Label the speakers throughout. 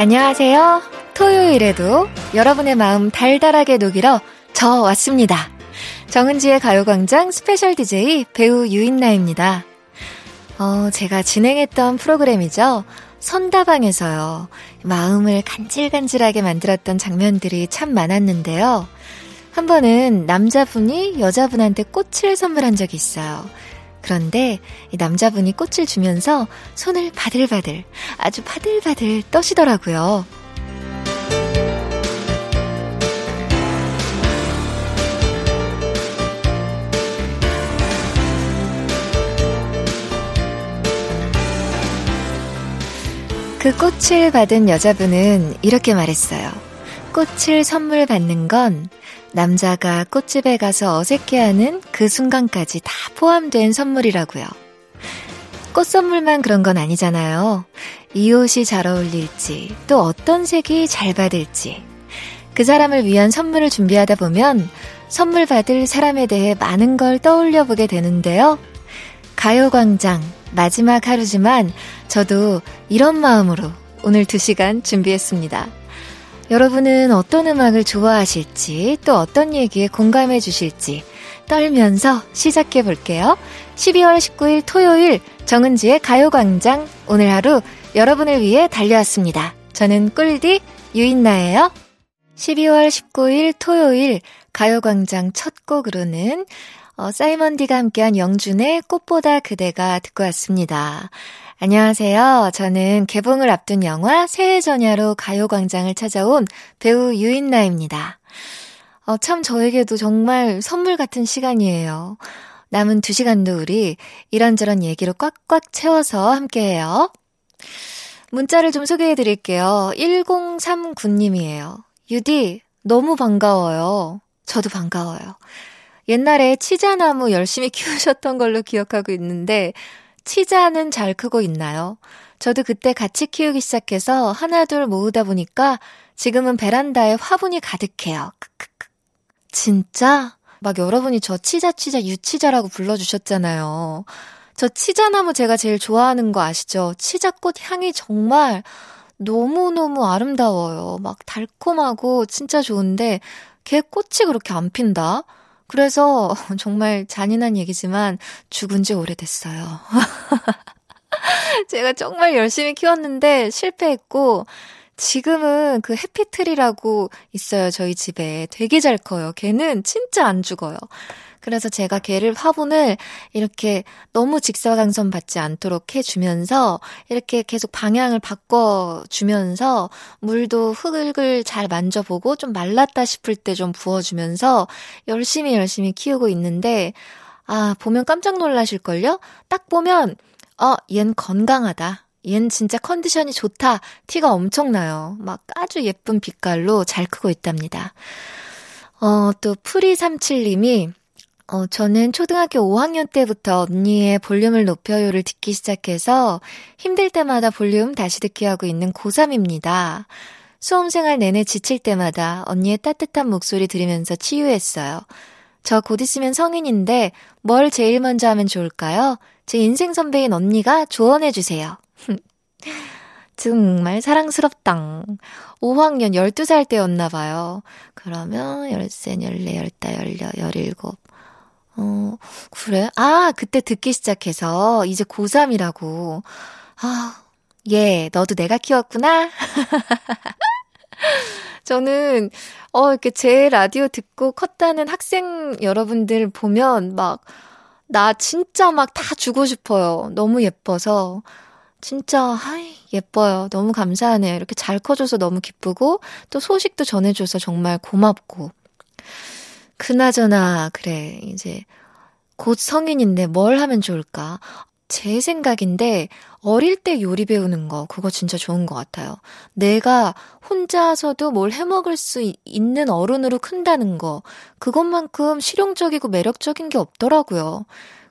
Speaker 1: 안녕하세요. 토요일에도 여러분의 마음 달달하게 녹이러 저 왔습니다. 정은지의 가요광장 스페셜 DJ 배우 유인나입니다. 어, 제가 진행했던 프로그램이죠. 선다방에서요. 마음을 간질간질하게 만들었던 장면들이 참 많았는데요. 한 번은 남자분이 여자분한테 꽃을 선물한 적이 있어요. 그런데 이 남자분이 꽃을 주면서 손을 바들바들, 아주 바들바들 떠시더라고요. 그 꽃을 받은 여자분은 이렇게 말했어요. 꽃을 선물 받는 건 남자가 꽃집에 가서 어색해하는 그 순간까지 다 포함된 선물이라고요. 꽃 선물만 그런 건 아니잖아요. 이 옷이 잘 어울릴지, 또 어떤 색이 잘 받을지. 그 사람을 위한 선물을 준비하다 보면 선물 받을 사람에 대해 많은 걸 떠올려 보게 되는데요. 가요광장 마지막 하루지만 저도 이런 마음으로 오늘 2시간 준비했습니다. 여러분은 어떤 음악을 좋아하실지 또 어떤 얘기에 공감해 주실지 떨면서 시작해 볼게요. 12월 19일 토요일 정은지의 가요광장 오늘 하루 여러분을 위해 달려왔습니다. 저는 꿀디 유인나예요. 12월 19일 토요일 가요광장 첫 곡으로는 어, 사이먼 디가 함께한 영준의 꽃보다 그대가 듣고 왔습니다. 안녕하세요. 저는 개봉을 앞둔 영화 새해 전야로 가요광장을 찾아온 배우 유인나입니다. 어, 참 저에게도 정말 선물 같은 시간이에요. 남은 두 시간도 우리 이런저런 얘기로 꽉꽉 채워서 함께해요. 문자를 좀 소개해 드릴게요. 1039님이에요. 유디, 너무 반가워요. 저도 반가워요. 옛날에 치자나무 열심히 키우셨던 걸로 기억하고 있는데, 치자는 잘 크고 있나요? 저도 그때 같이 키우기 시작해서 하나둘 모으다 보니까 지금은 베란다에 화분이 가득해요. 크크크. 진짜? 막 여러분이 저 치자 치자 유치자라고 불러주셨잖아요. 저 치자나무 제가 제일 좋아하는 거 아시죠? 치자꽃 향이 정말 너무너무 아름다워요. 막 달콤하고 진짜 좋은데 걔 꽃이 그렇게 안 핀다? 그래서 정말 잔인한 얘기지만 죽은 지 오래됐어요. 제가 정말 열심히 키웠는데 실패했고, 지금은 그 해피트리라고 있어요, 저희 집에. 되게 잘 커요. 걔는 진짜 안 죽어요. 그래서 제가 걔를 화분을 이렇게 너무 직사광선 받지 않도록 해주면서 이렇게 계속 방향을 바꿔주면서 물도 흙을 잘 만져보고 좀 말랐다 싶을 때 좀 부어주면서 열심히 열심히 키우고 있는데 아, 보면 깜짝 놀라실걸요? 딱 보면, 어, 얜 건강하다. 얜 진짜 컨디션이 좋다. 티가 엄청나요. 막 아주 예쁜 빛깔로 잘 크고 있답니다. 어, 또, 프리37님이, 어, 저는 초등학교 5학년 때부터 언니의 볼륨을 높여요를 듣기 시작해서 힘들 때마다 볼륨 다시 듣기 하고 있는 고3입니다. 수험생활 내내 지칠 때마다 언니의 따뜻한 목소리 들으면서 치유했어요. 저 곧 있으면 성인인데 뭘 제일 먼저 하면 좋을까요? 제 인생 선배인 언니가 조언해주세요. 정말 사랑스럽당. 5학년 12살 때였나 봐요. 그러면 13, 14, 15, 17. 어, 그래? 아, 그때 듣기 시작해서 이제 고3이라고. 아, 예, 너도 내가 키웠구나? 저는, 어, 이렇게 제 라디오 듣고 컸다는 학생 여러분들 보면 막, 나 진짜 막 다 주고 싶어요. 너무 예뻐서. 진짜, 아이, 예뻐요. 너무 감사하네요. 이렇게 잘 커줘서 너무 기쁘고, 또 소식도 전해줘서 정말 고맙고. 그나저나, 그래, 이제, 곧 성인인데 뭘 하면 좋을까? 제 생각인데, 어릴 때 요리 배우는 거, 그거 진짜 좋은 것 같아요. 내가 혼자서도 뭘 해먹을 수 있는 어른으로 큰다는 거, 그것만큼 실용적이고 매력적인 게 없더라고요.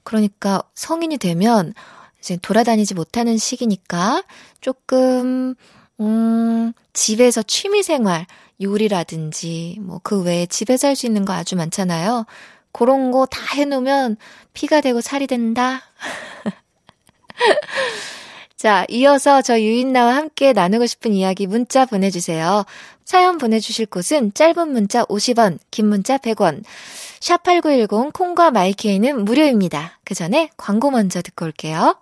Speaker 1: 그러니까 성인이 되면, 이제 돌아다니지 못하는 시기니까, 조금, 음, 집에서 취미 생활, 요리라든지, 뭐, 그 외에 집에서 할 수 있는 거 아주 많잖아요. 그런 거 다 해놓으면 피가 되고 살이 된다. 자, 이어서 저 유인나와 함께 나누고 싶은 이야기 문자 보내주세요. 사연 보내주실 곳은 짧은 문자 50원, 긴 문자 100원. 샵8910 콩과 마이케이는 무료입니다. 그 전에 광고 먼저 듣고 올게요.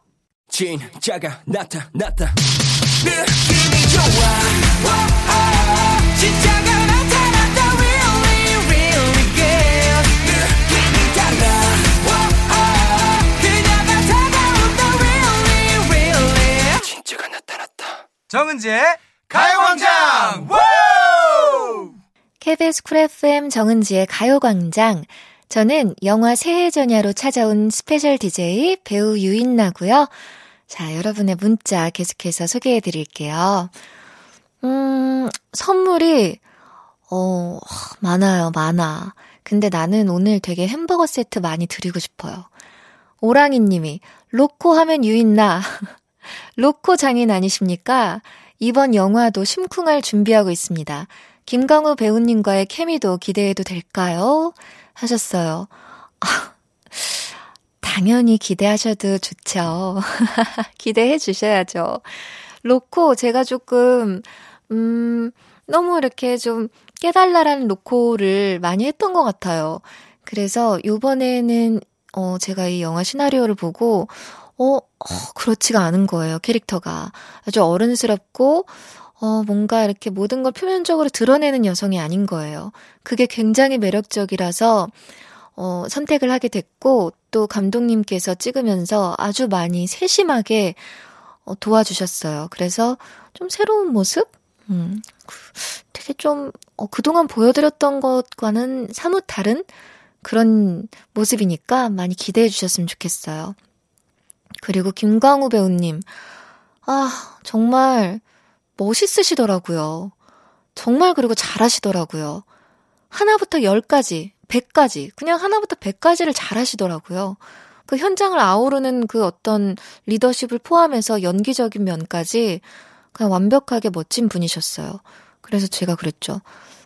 Speaker 1: 진짜가 나타났다. 느낌이 좋아. 정은지의 가요광장! KBS 쿨 FM 정은지의 가요광장. 저는 영화 새해전야로 찾아온 스페셜 DJ 배우 유인나고요. 자, 여러분의 문자 계속해서 소개해 드릴게요. 음, 선물이, 어, 많아요, 많아. 근데 나는 오늘 되게 햄버거 세트 많이 드리고 싶어요. 오랑이 님이, 로코 하면 유인나. 로코 장인 아니십니까? 이번 영화도 심쿵할 준비하고 있습니다. 김강우 배우님과의 케미도 기대해도 될까요? 하셨어요. 아, 당연히 기대하셔도 좋죠. 기대해 주셔야죠. 로코, 제가 조금, 음, 너무 이렇게 좀 깨달라라는 로코를 많이 했던 것 같아요. 그래서 요번에는, 어, 제가 이 영화 시나리오를 보고, 어, 어 그렇지가 않은 거예요, 캐릭터가. 아주 어른스럽고, 어, 뭔가 이렇게 모든 걸 표면적으로 드러내는 여성이 아닌 거예요. 그게 굉장히 매력적이라서, 어, 선택을 하게 됐고, 또 감독님께서 찍으면서 아주 많이 세심하게 어, 도와주셨어요. 그래서 좀 새로운 모습? 음, 되게 좀, 어, 그동안 보여드렸던 것과는 사뭇 다른 그런 모습이니까 많이 기대해 주셨으면 좋겠어요. 그리고 김광우 배우님, 아, 정말 멋있으시더라고요. 정말 그리고 잘하시더라고요. 하나부터 열까지, 백까지, 그냥 하나부터 백까지를 잘하시더라고요. 그 현장을 아우르는 그 어떤 리더십을 포함해서 연기적인 면까지 그냥 완벽하게 멋진 분이셨어요. 그래서 제가 그랬죠.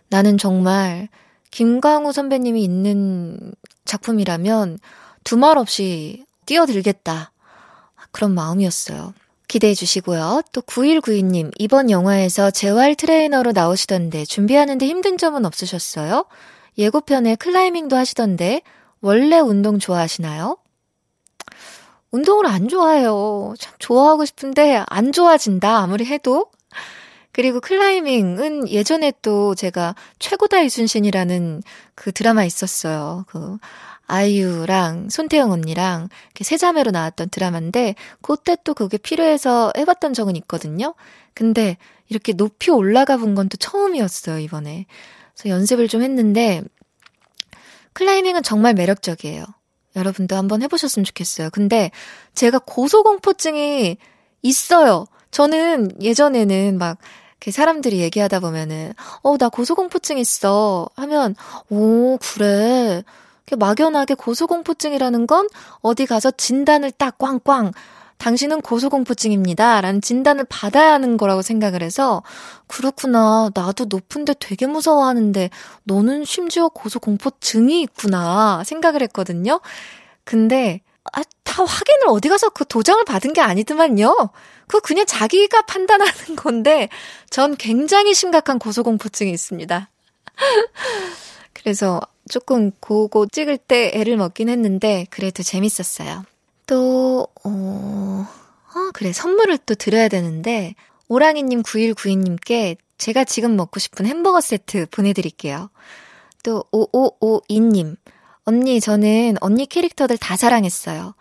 Speaker 1: 나는 정말 김광우 선배님이 있는 작품이라면 두말 없이 뛰어들겠다. 그런 마음이었어요. 기대해 주시고요. 또 9192님, 이번 영화에서 재활 트레이너로 나오시던데 준비하는데 힘든 점은 없으셨어요? 예고편에 클라이밍도 하시던데 원래 운동 좋아하시나요? 운동을 안 좋아해요. 참 좋아하고 싶은데 안 좋아진다. 아무리 해도. 그리고 클라이밍은 예전에 또 제가 최고다 이순신이라는 그 드라마 있었어요. 그 아이유랑 손태영 언니랑 이렇게 세 자매로 나왔던 드라마인데 그때 또 그게 필요해서 해봤던 적은 있거든요. 근데 이렇게 높이 올라가 본 건 또 처음이었어요, 이번에. 그래서 연습을 좀 했는데 클라이밍은 정말 매력적이에요. 여러분도 한번 해보셨으면 좋겠어요. 근데 제가 고소공포증이 있어요. 저는 예전에는 막 사람들이 얘기하다 보면은, 어, 나 고소공포증 있어. 하면, 오, 그래. 막연하게 고소공포증이라는 건 어디 가서 진단을 딱 꽝꽝 당신은 고소공포증입니다. 라는 진단을 받아야 하는 거라고 생각을 해서, 그렇구나. 나도 높은데 되게 무서워하는데, 너는 심지어 고소공포증이 있구나. 생각을 했거든요. 근데, 아, 다 확인을 어디 가서 그 도장을 받은 게 아니더만요. 그거 그냥 자기가 판단하는 건데, 전 굉장히 심각한 고소공포증이 있습니다. 그래서 조금 고고 찍을 때 애를 먹긴 했는데 그래도 재밌었어요. 또, 어, 아, 그래. 선물을 또 드려야 되는데, 오랑이님 9192님께 제가 지금 먹고 싶은 햄버거 세트 보내드릴게요. 또, 5552님. 언니, 저는 언니 캐릭터들 다 사랑했어요.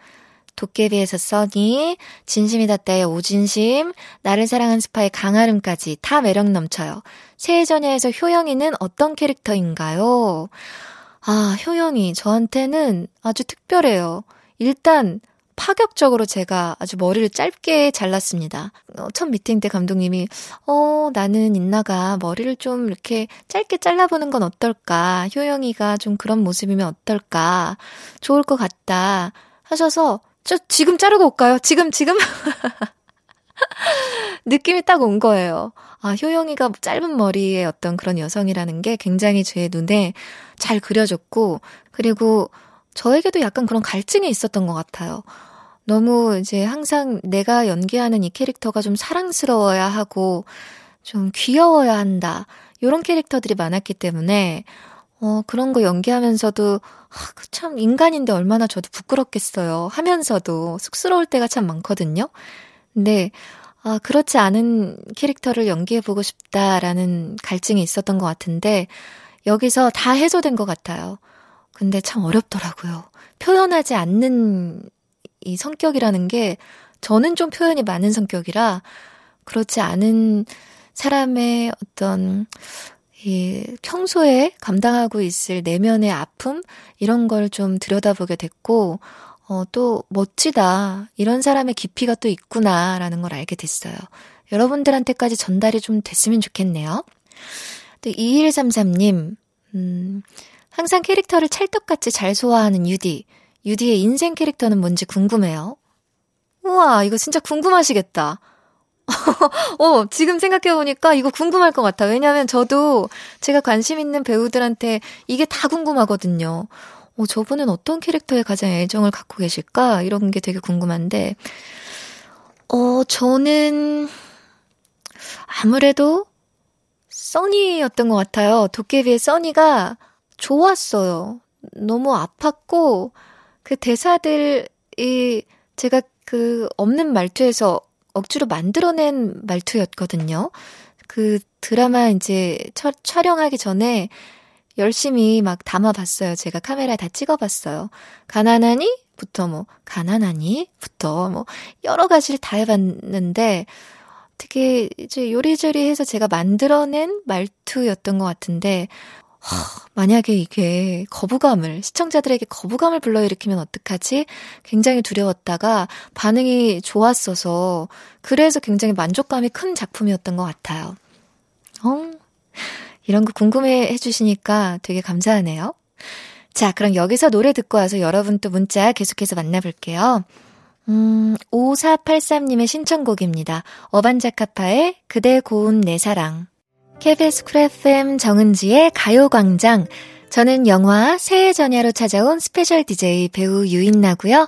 Speaker 1: 도깨비에서 써니, 진심이 닿다의 오진심, 나를 사랑한 스파의 강아름까지 다 매력 넘쳐요. 새해전야에서 효영이는 어떤 캐릭터인가요? 아, 효영이 저한테는 아주 특별해요. 일단 파격적으로 제가 아주 머리를 짧게 잘랐습니다. 어, 첫 미팅 때 감독님이, 어, 나는 인나가 머리를 좀 이렇게 짧게 잘라보는 건 어떨까? 효영이가 좀 그런 모습이면 어떨까? 좋을 것 같다. 하셔서, 저 지금 자르고 올까요? 지금, 지금? 느낌이 딱 온 거예요. 아, 효영이가 짧은 머리의 어떤 그런 여성이라는 게 굉장히 제 눈에 잘 그려졌고, 그리고 저에게도 약간 그런 갈증이 있었던 것 같아요. 너무 이제 항상 내가 연기하는 이 캐릭터가 좀 사랑스러워야 하고 좀 귀여워야 한다. 요런 캐릭터들이 많았기 때문에 어, 그런 거 연기하면서도 아, 그참 인간인데 얼마나 저도 부끄럽겠어요. 하면서도 쑥스러울 때가 참 많거든요. 근데 아, 그렇지 않은 캐릭터를 연기해보고 싶다라는 갈증이 있었던 것 같은데, 여기서 다 해소된 것 같아요. 근데 참 어렵더라고요. 표현하지 않는 이 성격이라는 게 저는 좀 표현이 많은 성격이라 그렇지 않은 사람의 어떤 이 평소에 감당하고 있을 내면의 아픔 이런 걸 좀 들여다보게 됐고 어, 또 멋지다. 이런 사람의 깊이가 또 있구나라는 걸 알게 됐어요. 여러분들한테까지 전달이 좀 됐으면 좋겠네요. 또 2133님, 음, 항상 캐릭터를 찰떡같이 잘 소화하는 유디. 유디의 인생 캐릭터는 뭔지 궁금해요. 우와, 이거 진짜 궁금하시겠다. 어, 지금 생각해보니까 이거 궁금할 것 같아. 왜냐면 저도 제가 관심 있는 배우들한테 이게 다 궁금하거든요. 어, 저분은 어떤 캐릭터에 가장 애정을 갖고 계실까? 이런 게 되게 궁금한데, 어, 저는 아무래도 써니였던 것 같아요. 도깨비의 써니가 좋았어요. 너무 아팠고, 그 대사들이 제가 그 없는 말투에서 억지로 만들어낸 말투였거든요. 그 드라마 이제 처, 촬영하기 전에 열심히 막 담아봤어요. 제가 카메라에 다 찍어봤어요. 가난하니? 부터 뭐, 가난하니? 부터 뭐, 여러 가지를 다 해봤는데, 되게 이제 요리조리 해서 제가 만들어낸 말투였던 것 같은데, 하, 만약에 이게 거부감을, 시청자들에게 거부감을 불러일으키면 어떡하지? 굉장히 두려웠다가 반응이 좋았어서, 그래서 굉장히 만족감이 큰 작품이었던 것 같아요. 어? 이런 거 궁금해 해주시니까 되게 감사하네요. 자, 그럼 여기서 노래 듣고 와서 여러분 또 문자 계속해서 만나볼게요. 음, 5483님의 신청곡입니다. 어반자카파의 그대 고운 내 사랑. KBS Cool FM 정은지의 가요광장. 저는 영화 새해 전야로 찾아온 스페셜 DJ 배우 유인나고요.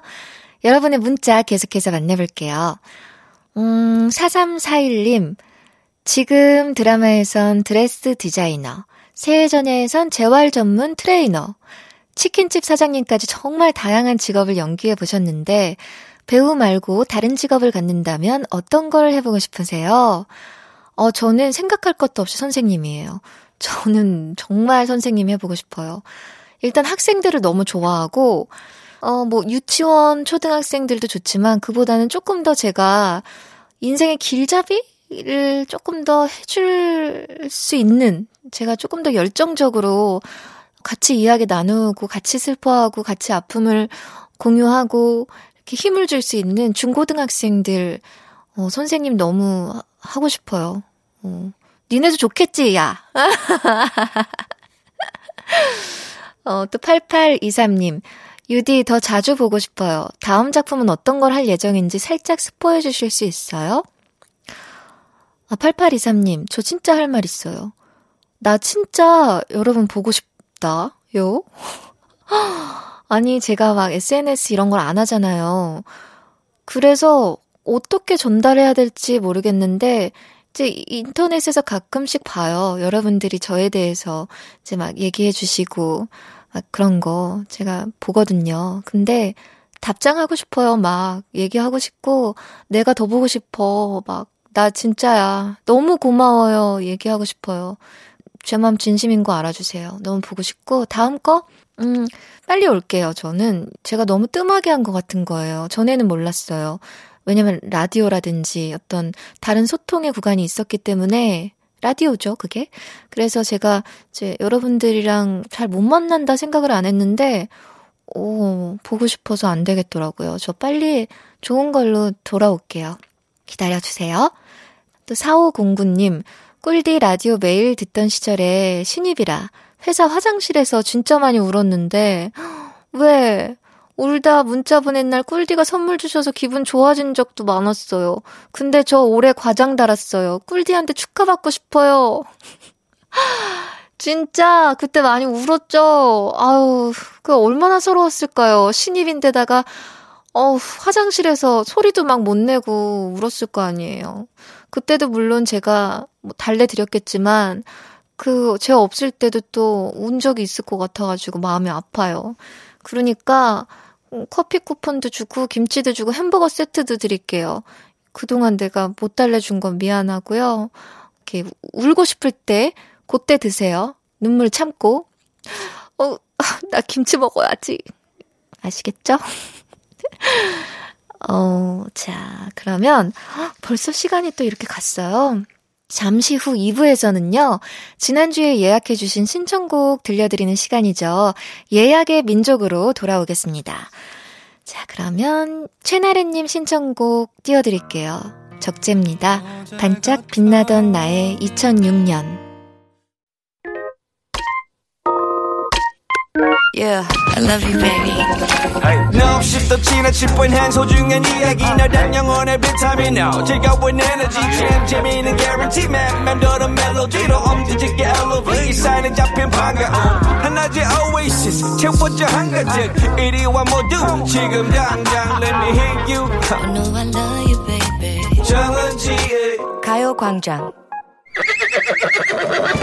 Speaker 1: 여러분의 문자 계속해서 만나볼게요. 음, 4341님. 지금 드라마에선 드레스 디자이너, 새해 전야에선 재활 전문 트레이너, 치킨집 사장님까지 정말 다양한 직업을 연기해 보셨는데, 배우 말고 다른 직업을 갖는다면 어떤 걸 해보고 싶으세요? 어, 저는 생각할 것도 없이 선생님이에요. 저는 정말 선생님 해보고 싶어요. 일단 학생들을 너무 좋아하고, 어, 뭐, 유치원, 초등학생들도 좋지만, 그보다는 조금 더 제가 인생의 길잡이? 를 조금 더 해줄 수 있는 제가 조금 더 열정적으로 같이 이야기 나누고 같이 슬퍼하고 같이 아픔을 공유하고 이렇게 힘을 줄 수 있는 중고등학생들 어, 선생님 너무 하고 싶어요. 어, 니네도 좋겠지, 야. 어, 또 8823님. 유디 더 자주 보고 싶어요. 다음 작품은 어떤 걸 할 예정인지 살짝 스포해 주실 수 있어요? 아, 8823님, 저 진짜 할 말 있어요. 나 진짜 여러분 보고 싶다, 요? 아니, 제가 막 SNS 이런 걸 안 하잖아요. 그래서 어떻게 전달해야 될지 모르겠는데, 이제 인터넷에서 가끔씩 봐요. 여러분들이 저에 대해서 이제 막 얘기해 주시고, 막 그런 거 제가 보거든요. 근데 답장하고 싶어요. 막 얘기하고 싶고, 내가 더 보고 싶어. 막 나 진짜야. 너무 고마워요. 얘기하고 싶어요. 제 마음 진심인 거 알아주세요. 너무 보고 싶고, 다음 거? 음, 빨리 올게요. 저는 제가 너무 뜸하게 한 것 같은 거예요. 전에는 몰랐어요. 왜냐면 라디오라든지 어떤 다른 소통의 구간이 있었기 때문에 라디오죠, 그게. 그래서 제가 이제 여러분들이랑 잘 못 만난다 생각을 안 했는데, 오, 보고 싶어서 안 되겠더라고요. 저 빨리 좋은 걸로 돌아올게요. 기다려주세요. 또 4509님, 꿀디 라디오 매일 듣던 시절에 신입이라 회사 화장실에서 진짜 많이 울었는데, 왜? 울다 문자 보낸 날 꿀디가 선물 주셔서 기분 좋아진 적도 많았어요. 근데 저 올해 과장 달았어요. 꿀디한테 축하받고 싶어요. 진짜 그때 많이 울었죠. 아우, 그 얼마나 서러웠을까요? 신입인데다가 어 화장실에서 소리도 막 못 내고 울었을 거 아니에요. 그때도 물론 제가 뭐 달래드렸겠지만, 그, 제가 없을 때도 또 운 적이 있을 것 같아가지고 마음이 아파요. 그러니까, 음, 커피 쿠폰도 주고, 김치도 주고, 햄버거 세트도 드릴게요. 그동안 내가 못 달래준 건 미안하고요. 이렇게 울고 싶을 때, 그때 드세요. 눈물 참고. 어, 나 김치 먹어야지. 아시겠죠? 어, 자, 그러면 벌써 시간이 또 이렇게 갔어요. 잠시 후 2부에서는요, 지난주에 예약해주신 신청곡 들려드리는 시간이죠. 예약의 민족으로 돌아오겠습니다. 자, 그러면 최나래님 신청곡 띄워드릴게요. 적재입니다. 반짝 빛나던 나의 2006년.
Speaker 2: Yeah, I love you, baby. No, shift the china chip when hands hold you and 이야기 너란 영혼의 비타민 now. 즐거운 에너지 참 재미있는 guarantee man. 맴도는 멜로디로 엄지짓게 elevate. 사인은 잡힌 반가움. 하나의 oasis 채워져 한가득. 이리와 모두 지금 당장 let me hit you. I know I love you, baby. 정은지의 가요광장.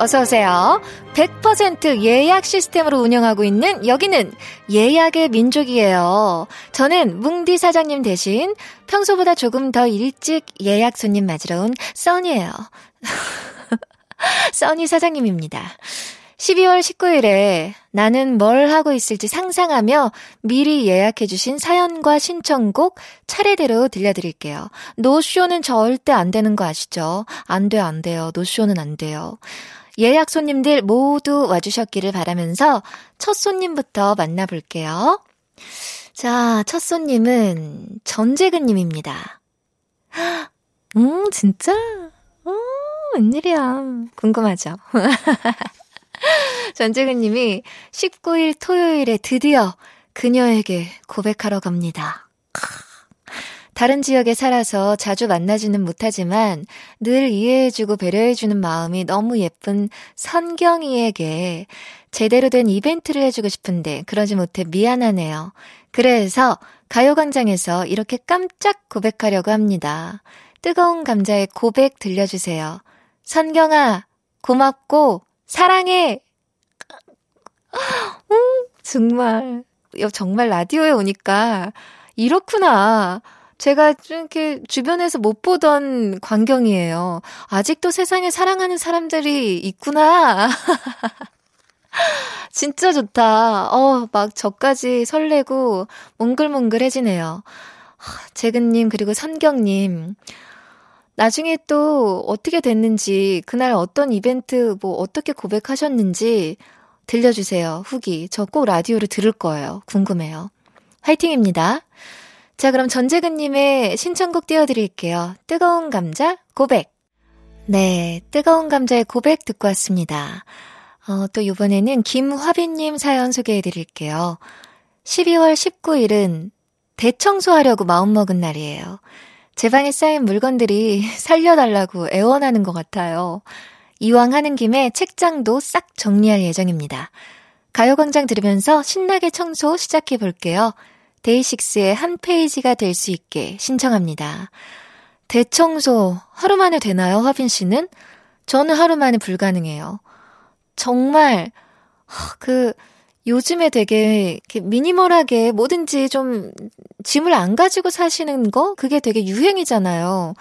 Speaker 1: 어서오세요. 100% 예약 시스템으로 운영하고 있는 여기는 예약의 민족이에요. 저는 뭉디 사장님 대신 평소보다 조금 더 일찍 예약 손님 맞으러 온 써니예요. 써니 사장님입니다. 12월 19일에 나는 뭘 하고 있을지 상상하며 미리 예약해주신 사연과 신청곡 차례대로 들려드릴게요. 노쇼는 절대 안 되는 거 아시죠? 안 돼, 안 돼요. 노쇼는 안 돼요. 예약 손님들 모두 와주셨기를 바라면서 첫 손님부터 만나볼게요. 자, 첫 손님은 전재근님입니다. 음, 진짜? 어, 웬일이야. 궁금하죠? 전재근님이 19일 토요일에 드디어 그녀에게 고백하러 갑니다. 다른 지역에 살아서 자주 만나지는 못하지만 늘 이해해주고 배려해주는 마음이 너무 예쁜 선경이에게 제대로 된 이벤트를 해주고 싶은데 그러지 못해 미안하네요. 그래서 가요광장에서 이렇게 깜짝 고백하려고 합니다. 뜨거운 감자의 고백 들려주세요. 선경아, 고맙고, 사랑해! 음, 정말, 정말 라디오에 오니까, 이렇구나. 제가 좀 이렇게 주변에서 못 보던 광경이에요. 아직도 세상에 사랑하는 사람들이 있구나. 진짜 좋다. 어, 막 저까지 설레고 몽글몽글해지네요. 재근님, 그리고 선경님. 나중에 또 어떻게 됐는지, 그날 어떤 이벤트, 뭐 어떻게 고백하셨는지 들려주세요. 후기. 저 꼭 라디오를 들을 거예요. 궁금해요. 화이팅입니다. 자, 그럼 전재근님의 신청곡 띄워드릴게요. 뜨거운 감자, 고백. 네, 뜨거운 감자의 고백 듣고 왔습니다. 어, 또 이번에는 김화빈님 사연 소개해드릴게요. 12월 19일은 대청소하려고 마음먹은 날이에요. 제 방에 쌓인 물건들이 살려달라고 애원하는 것 같아요. 이왕 하는 김에 책장도 싹 정리할 예정입니다. 가요광장 들으면서 신나게 청소 시작해 볼게요. 데이식스의 한 페이지가 될 수 있게 신청합니다. 대청소 하루 만에 되나요, 화빈 씨는? 저는 하루 만에 불가능해요. 정말, 그, 요즘에 되게 미니멀하게 뭐든지 좀 짐을 안 가지고 사시는 거? 그게 되게 유행이잖아요.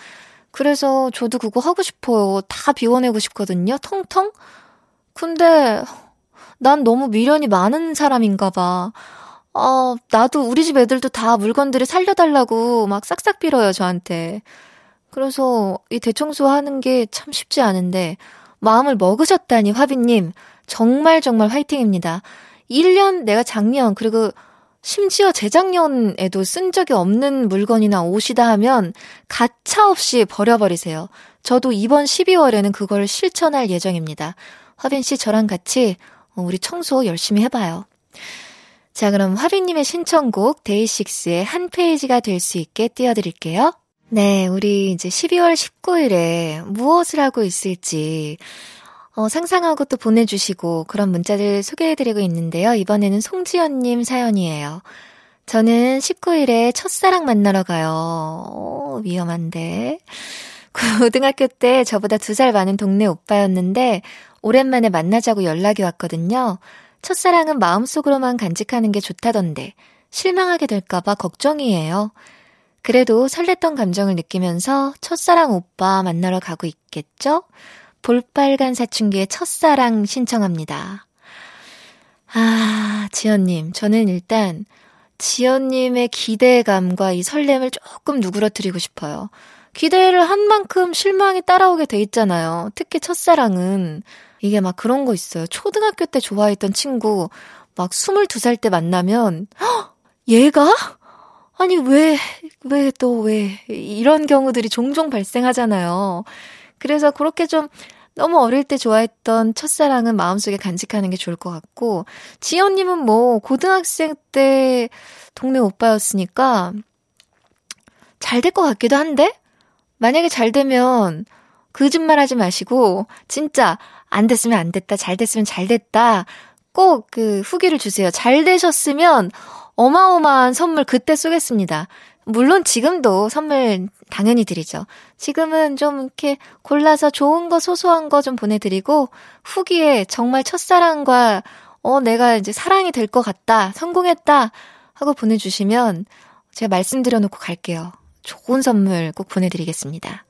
Speaker 1: 그래서 저도 그거 하고 싶어요. 다 비워내고 싶거든요. 텅텅? 근데, 난 너무 미련이 많은 사람인가 봐. 어, 나도 우리 집 애들도 다 물건들을 살려달라고 막 싹싹 빌어요, 저한테. 그래서 이 대청소 하는 게 참 쉽지 않은데, 마음을 먹으셨다니, 화비님. 정말 정말 화이팅입니다. 1년 내가 작년 그리고 심지어 재작년에도 쓴 적이 없는 물건이나 옷이다 하면 가차 없이 버려버리세요. 저도 이번 12월에는 그걸 실천할 예정입니다. 화빈 씨 저랑 같이 어, 우리 청소 열심히 해봐요. 자, 그럼 화빈님의 신청곡 데이식스의 한 페이지가 될 수 있게 띄워드릴게요. 네, 우리 이제 12월 19일에 무엇을 하고 있을지 어, 상상하고 또 보내주시고 그런 문자들 소개해드리고 있는데요. 이번에는 송지연님 사연이에요. 저는 19일에 첫사랑 만나러 가요. 어, 위험한데. 고등학교 때 저보다 두 살 많은 동네 오빠였는데 오랜만에 만나자고 연락이 왔거든요. 첫사랑은 마음속으로만 간직하는 게 좋다던데 실망하게 될까봐 걱정이에요. 그래도 설렜던 감정을 느끼면서 첫사랑 오빠 만나러 가고 있겠죠? 볼빨간 사춘기의 첫사랑 신청합니다. 아, 지연님. 저는 일단 지연님의 기대감과 이 설렘을 조금 누그러뜨리고 싶어요. 기대를 한 만큼 실망이 따라오게 돼 있잖아요. 특히 첫사랑은. 이게 막 그런 거 있어요. 초등학교 때 좋아했던 친구, 막 22살 때 만나면, 헉, 얘가? 아니, 왜, 왜또 왜, 이런 경우들이 종종 발생하잖아요. 그래서 그렇게 좀 너무 어릴 때 좋아했던 첫사랑은 마음속에 간직하는 게 좋을 것 같고, 지연님은 뭐, 고등학생 때 동네 오빠였으니까, 잘 될 것 같기도 한데? 만약에 잘 되면, 거짓말 하지 마시고, 진짜, 안 됐으면 안 됐다, 잘 됐으면 잘 됐다, 꼭 그 후기를 주세요. 잘 되셨으면, 어마어마한 선물 그때 쏘겠습니다. 물론 지금도 선물 당연히 드리죠. 지금은 좀 이렇게 골라서 좋은 거 소소한 거 좀 보내드리고 후기에 정말 첫사랑과 어 내가 이제 사랑이 될 것 같다 성공했다 하고 보내주시면 제가 말씀드려놓고 갈게요. 좋은 선물 꼭 보내드리겠습니다.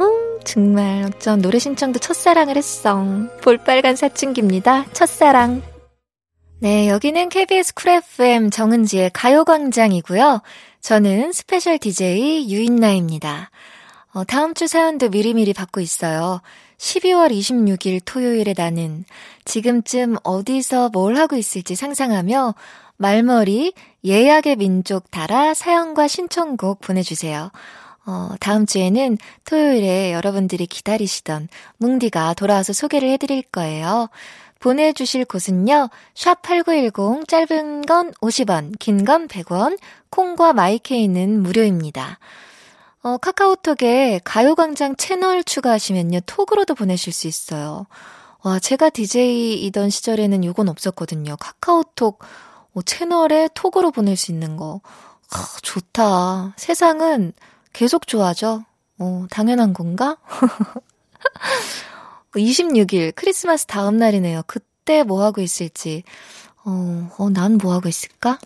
Speaker 1: 음 정말 어쩜 노래 신청도 첫사랑을 했어. 볼빨간 사춘기입니다. 첫사랑. 네, 여기는 KBS Cool FM 정은지의 가요광장이고요. 저는 스페셜 DJ 유인나입니다. 어, 다음 주 사연도 미리미리 받고 있어요. 12월 26일 토요일에 나는 지금쯤 어디서 뭘 하고 있을지 상상하며 말머리 예약의 민족 달아 사연과 신청곡 보내주세요. 어, 다음 주에는 토요일에 여러분들이 기다리시던 뭉디가 돌아와서 소개를 해드릴 거예요. 보내주실 곳은요, 샵8910, 짧은 건 50원, 긴 건 100원, 콩과 마이케이는 무료입니다. 어, 카카오톡에 가요광장 채널 추가하시면요, 톡으로도 보내실 수 있어요. 와, 제가 DJ이던 시절에는 요건 없었거든요. 카카오톡 어, 채널에 톡으로 보낼 수 있는 거. 아, 좋다. 세상은 계속 좋아져. 어, 당연한 건가? 26일 크리스마스 다음 날이네요. 그때 뭐 하고 있을지. 어, 어, 난 뭐 하고 있을까?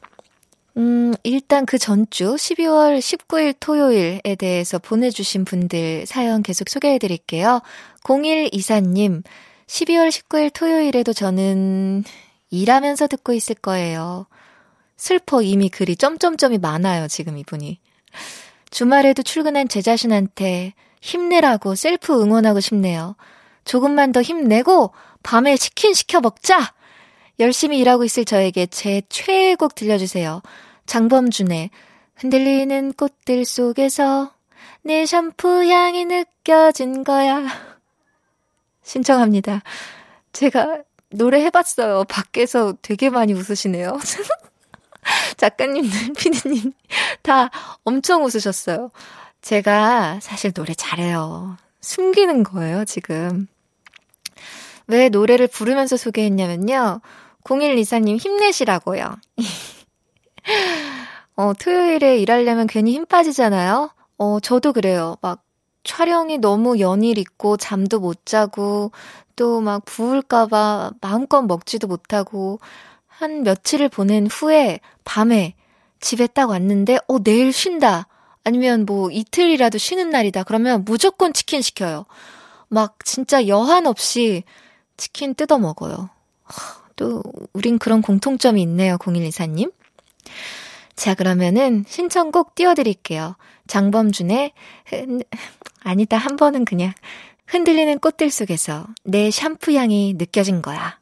Speaker 1: 음, 일단 그 전주 12월 19일 토요일에 대해서 보내주신 분들 사연 계속 소개해 드릴게요. 0124님, 12월 19일 토요일에도 저는 일하면서 듣고 있을 거예요. 슬퍼 이미 글이 점점점이 많아요, 지금 이분이. 주말에도 출근한 제 자신한테 힘내라고 셀프 응원하고 싶네요. 조금만 더 힘내고 밤에 치킨 시켜 먹자! 열심히 일하고 있을 저에게 제 최애곡 들려주세요. 장범준의 흔들리는 꽃들 속에서 내 샴푸 향이 느껴진 거야. 신청합니다. 제가 노래 해봤어요. 밖에서 되게 많이 웃으시네요. 작가님들, 피디님 다 엄청 웃으셨어요. 제가 사실 노래 잘해요. 숨기는 거예요, 지금. 왜 노래를 부르면서 소개했냐면요. 0124님 힘내시라고요. 어, 토요일에 일하려면 괜히 힘 빠지잖아요? 어, 저도 그래요. 막 촬영이 너무 연일 있고 잠도 못 자고 또 막 부을까봐 마음껏 먹지도 못하고 한 며칠을 보낸 후에 밤에 집에 딱 왔는데 어, 내일 쉰다. 아니면 뭐 이틀이라도 쉬는 날이다. 그러면 무조건 치킨 시켜요. 막 진짜 여한 없이 치킨 뜯어 먹어요. 또, 우린 그런 공통점이 있네요, 0124님. 자, 그러면은 신청곡 띄워드릴게요. 장범준의, 흔, 아니다, 한 번은 그냥 흔들리는 꽃들 속에서 내 샴푸 향이 느껴진 거야.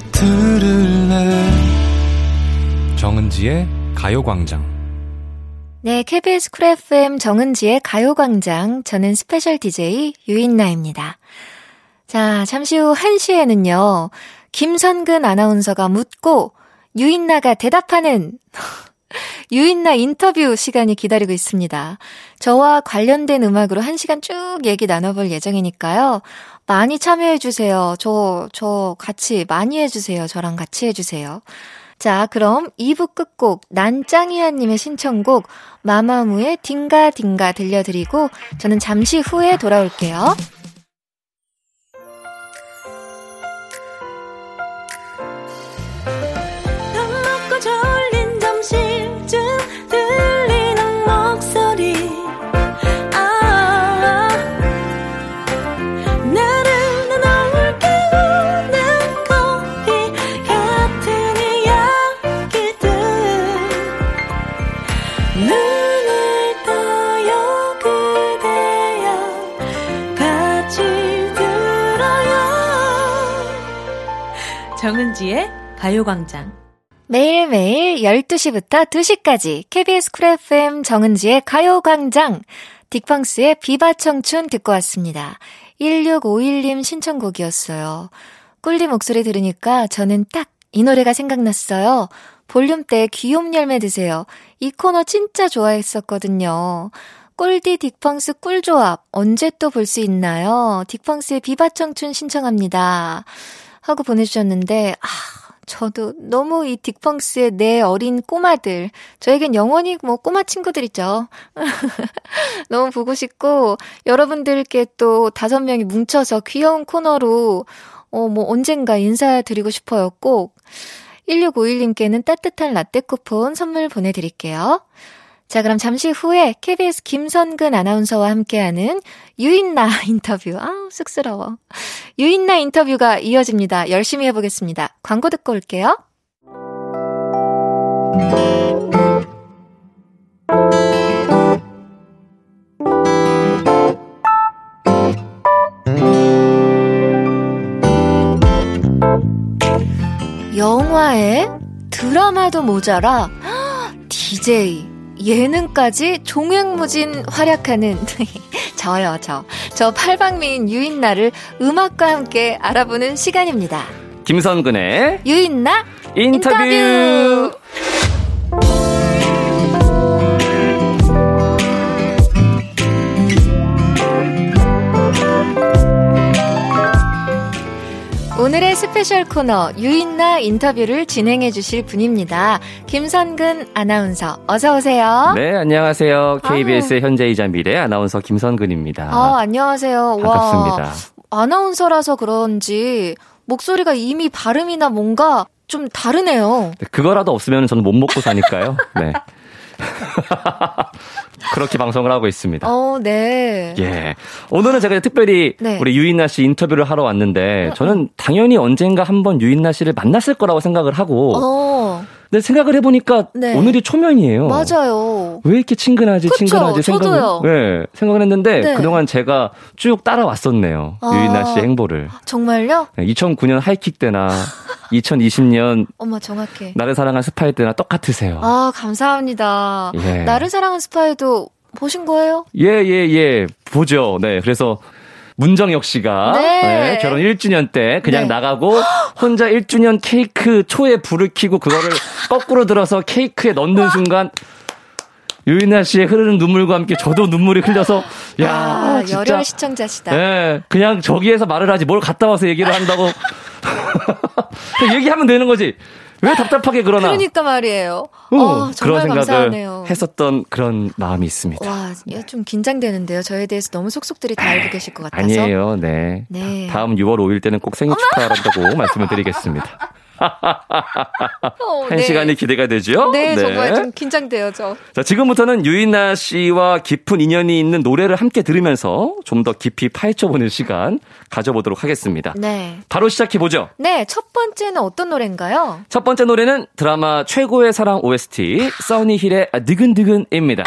Speaker 2: 들을래 정은지의 가요광장
Speaker 1: 네, KBS Cool FM 정은지의 가요광장 저는 스페셜 DJ 유인나입니다. 자, 잠시 후 1시에는요. 김선근 아나운서가 묻고 유인나가 대답하는 유인나 인터뷰 시간이 기다리고 있습니다. 저와 관련된 음악으로 1시간 쭉 얘기 나눠볼 예정이니까요. 많이 참여해주세요. 저, 저 같이 많이 해주세요. 저랑 같이 해주세요. 자, 그럼 2부 끝곡 난짱이야님의 신청곡 마마무의 딩가딩가 들려드리고 저는 잠시 후에 돌아올게요.
Speaker 3: 정은지의 가요광장.
Speaker 1: 매일매일 12시부터 2시까지 KBS Cool FM 정은지의 가요광장. 딕펑스의 비바 청춘 듣고 왔습니다. 1651님 신청곡이었어요. 꿀디 목소리 들으니까 저는 딱 이 노래가 생각났어요. 볼륨 때 귀염 열매 드세요. 이 코너 진짜 좋아했었거든요. 꿀디 딕펑스 꿀조합 언제 또 볼 수 있나요? 딕펑스의 비바 청춘 신청합니다. 하고 보내주셨는데, 아, 저도 너무 이 딕펑스의 내 어린 꼬마들, 저에겐 영원히 뭐 꼬마 친구들이죠. 너무 보고 싶고, 여러분들께 또 다섯 명이 뭉쳐서 귀여운 코너로, 어, 뭐 언젠가 인사드리고 싶어요. 꼭. 1651님께는 따뜻한 라떼 쿠폰 선물 보내드릴게요. 자, 그럼 잠시 후에 KBS 김선근 아나운서와 함께하는 유인나 인터뷰. 아우, 쑥스러워. 유인나 인터뷰가 이어집니다. 열심히 해보겠습니다. 광고 듣고 올게요. 영화에 드라마도 모자라 DJ 예능까지 종횡무진 활약하는 저요, 저. 저 팔방미인 유인나를 음악과 함께 알아보는 시간입니다.
Speaker 4: 김선근의
Speaker 1: 유인나
Speaker 4: 인터뷰. 인터뷰.
Speaker 1: 오늘의 스페셜 코너 유인나 인터뷰를 진행해 주실 분입니다. 김선근 아나운서 어서 오세요.
Speaker 4: 네, 안녕하세요. KBS 의 현재이자 미래 아나운서 김선근입니다.
Speaker 1: 아, 안녕하세요.
Speaker 4: 반갑습니다. 와,
Speaker 1: 아나운서라서 그런지 목소리가 이미 발음이나 뭔가 좀 다르네요.
Speaker 4: 네, 그거라도 없으면 저는 못 먹고 사니까요. 네. 그렇게 방송을 하고 있습니다.
Speaker 1: 어, 네.
Speaker 4: 예. 오늘은 제가 특별히 네. 우리 유인나 씨 인터뷰를 하러 왔는데 어, 어. 저는 당연히 언젠가 한번 유인나 씨를 만났을 거라고 생각을 하고 어. 근데 생각을 해보니까 네. 오늘이 초면이에요.
Speaker 1: 맞아요.
Speaker 4: 왜 이렇게 친근하지, 그쵸, 친근하지 생각을. 네, 생각을 했는데 네. 그동안 제가 쭉 따라왔었네요. 아, 유인나 씨의 행보를.
Speaker 1: 정말요?
Speaker 4: 네, 2009년 하이킥 때나 2020년
Speaker 1: 엄마 정확해.
Speaker 4: 나를 사랑한 스파이 때나 똑같으세요.
Speaker 1: 아, 감사합니다. 예. 나를 사랑한 스파이도 보신 거예요?
Speaker 4: 예, 예, 예. 보죠. 네. 그래서 문정혁 씨가 네. 네, 결혼 1주년 때 그냥 네. 나가고 혼자 1주년 케이크 초에 불을 켜고 그거를 거꾸로 들어서 케이크에 넣는 순간 유인아 씨의 흐르는 눈물과 함께 저도 눈물이 흘려서 야 아, 진짜
Speaker 1: 열혈 시청자시다.
Speaker 4: 네, 그냥 저기에서 말을 하지 뭘 갔다 와서 얘기를 한다고 얘기하면 되는 거지. 왜 답답하게 그러나?
Speaker 1: 그러니까 말이에요. 어, 어
Speaker 4: 그런 생각을
Speaker 1: 감사하네요.
Speaker 4: 했었던 그런 마음이 있습니다.
Speaker 1: 와, 좀 긴장되는데요. 저에 대해서 너무 속속들이 다 알고 계실 것 같아서.
Speaker 4: 아니에요, 네. 네. 다음 6월 5일 때는 꼭 생일 축하한다고 말씀을 드리겠습니다. 어, 한 네. 시간이 기대가 되죠?
Speaker 1: 네, 네, 정말 좀 긴장돼요, 저.
Speaker 4: 자, 지금부터는 유인나 씨와 깊은 인연이 있는 노래를 함께 들으면서 좀 더 깊이 파헤쳐보는 시간 가져보도록 하겠습니다. 네. 바로 시작해보죠.
Speaker 1: 네, 첫 번째는 어떤 노래인가요?
Speaker 4: 첫 번째 노래는 드라마 최고의 사랑 OST, 써니힐의 느근느근입니다.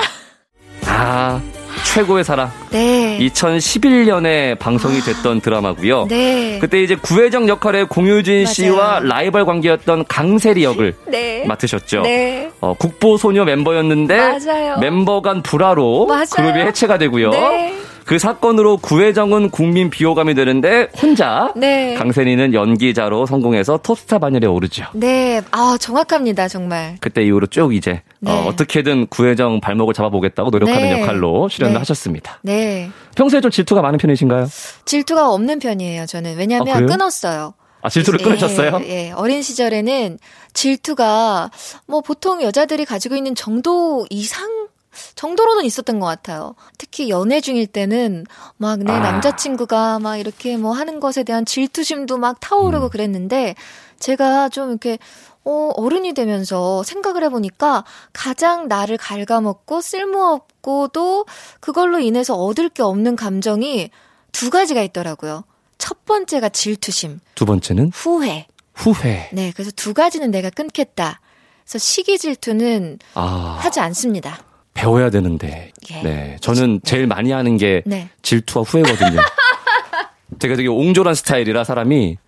Speaker 4: 아, 최고의 사랑. 네. 2011년에 방송이 됐던 드라마고요. 네. 그때 이제 구혜정 역할의 공유진 맞아요. 씨와 라이벌 관계였던 강세리 역을 네. 맡으셨죠. 네. 어, 국보 소녀 멤버였는데 맞아요. 멤버 간 불화로 맞아요. 그룹이 해체가 되고요. 네. 그 사건으로 구혜정은 국민 비호감이 되는데 혼자 네. 강세리는 연기자로 성공해서 톱스타 반열에 오르죠.
Speaker 1: 네, 아 정확합니다 정말.
Speaker 4: 그때 이후로 쭉 이제 네. 어, 떻게든 구혜정 발목을 잡아보겠다고 노력하는 네. 역할로 출연을 네. 하셨습니다. 네. 평소에 좀 질투가 많은 편이신가요?
Speaker 1: 질투가 없는 편이에요 저는 왜냐하면 아, 끊었어요.
Speaker 4: 아, 질투를 예, 끊으셨어요?
Speaker 1: 예, 어린 시절에는 질투가 뭐 보통 여자들이 가지고 있는 정도 이상 정도로는 있었던 것 같아요. 특히 연애 중일 때는 막내 아. 남자친구가 막 이렇게 뭐 하는 것에 대한 질투심도 막 타오르고 음. 그랬는데 제가 좀 이렇게 어, 어른이 되면서 생각을 해보니까 가장 나를 갉아먹고 쓸모없고도 그걸로 인해서 얻을 게 없는 감정이 두 가지가 있더라고요. 첫 번째가 질투심.
Speaker 4: 두 번째는?
Speaker 1: 후회.
Speaker 4: 후회.
Speaker 1: 네, 그래서 두 가지는 내가 끊겠다. 그래서 시기 질투는 아. 하지 않습니다.
Speaker 4: 배워야 되는데. 예. 네. 저는 제일 많이 하는 게 네. 질투와 후회거든요. 제가 되게 옹졸한 스타일이라 사람이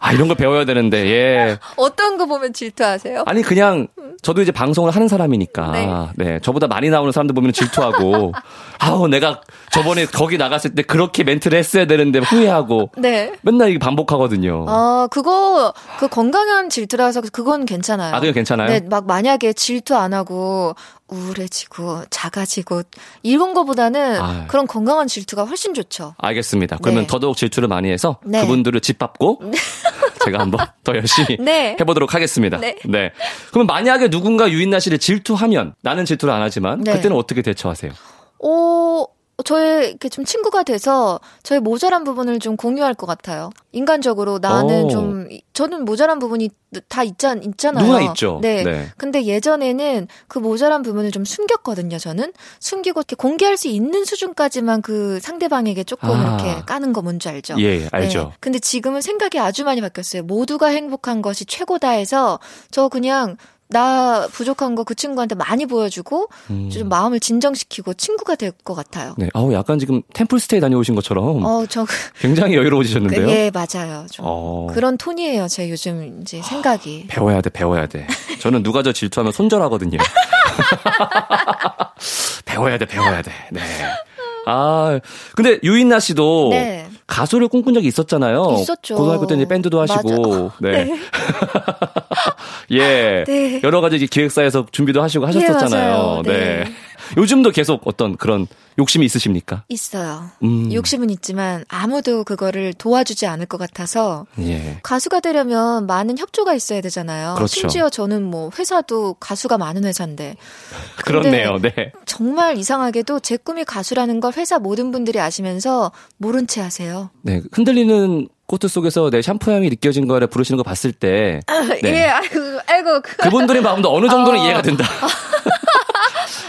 Speaker 4: 아, 이런 걸 배워야 되는데, 예.
Speaker 1: 어떤 거 보면 질투하세요?
Speaker 4: 아니, 그냥, 저도 이제 방송을 하는 사람이니까, 네. 네 저보다 많이 나오는 사람들 보면 질투하고, 아우, 내가 저번에 거기 나갔을 때 그렇게 멘트를 했어야 되는데 후회하고, 네. 맨날 이게 반복하거든요.
Speaker 1: 아, 그거, 그 건강한 질투라서 그건 괜찮아요.
Speaker 4: 아, 그건 괜찮아요?
Speaker 1: 네, 막 만약에 질투 안 하고, 우울해지고 작아지고 이런 거보다는 아유. 그런 건강한 질투가 훨씬 좋죠.
Speaker 4: 알겠습니다. 그러면 네. 더더욱 질투를 많이 해서 네. 그분들을 짓밟고 네. 제가 한번 더 열심히 네. 해보도록 하겠습니다. 네. 네. 그러면 만약에 누군가 유인나 씨를 질투하면 나는 질투를 안 하지만 네. 그때는 어떻게 대처하세요?
Speaker 1: 오, 저의 이렇게 좀 친구가 돼서 저의 모자란 부분을 좀 공유할 것 같아요. 인간적으로 나는 오. 좀 저는 모자란 부분이 다 있잖 있잖아요.
Speaker 4: 누가 있죠.
Speaker 1: 네. 네. 근데 예전에는 그 모자란 부분을 좀 숨겼거든요. 저는 숨기고 이렇게 공개할 수 있는 수준까지만 그 상대방에게 조금 아. 이렇게 까는 거 뭔지 알죠?
Speaker 4: 예, 알죠. 네.
Speaker 1: 근데 지금은 생각이 아주 많이 바뀌었어요. 모두가 행복한 것이 최고다 해서 저 그냥 나 부족한 거 그 친구한테 많이 보여주고 음. 좀 마음을 진정시키고 친구가 될 것 같아요.
Speaker 4: 네, 아우 약간 지금 템플스테이 다녀오신 것처럼. 어, 저 굉장히 여유로워지셨는데요. 그,
Speaker 1: 예, 맞아요. 좀 어. 그런 톤이에요. 제 요즘 이제 생각이.
Speaker 4: 아, 배워야 돼, 배워야 돼. 저는 누가 저 질투하면 손절하거든요. 배워야 돼, 배워야 돼. 네. 아, 근데 유인나 씨도 네. 가수를 꿈꾼 적이 있었잖아요.
Speaker 1: 있었죠.
Speaker 4: 고등학교 때 이제 밴드도 하시고. 네. 네. 예. 네. 여러 가지 기획사에서 준비도 하시고 하셨었잖아요. 네. 네. 요즘도 계속 어떤 그런 욕심이 있으십니까?
Speaker 1: 있어요. 음. 욕심은 있지만 아무도 그거를 도와주지 않을 것 같아서 예. 가수가 되려면 많은 협조가 있어야 되잖아요. 그렇죠. 심지어 저는 뭐 회사도 가수가 많은 회사인데
Speaker 4: 그렇네요. 네.
Speaker 1: 정말 이상하게도 제 꿈이 가수라는 걸 회사 모든 분들이 아시면서 모른 채 하세요.
Speaker 4: 네, 흔들리는 코트 속에서 내 샴푸 향이 느껴진 거를 부르시는 거 봤을 때.
Speaker 1: 아, 네. 예, 아이고, 아이고.
Speaker 4: 그... 분들의 마음도 어느 정도는 어. 이해가 된다.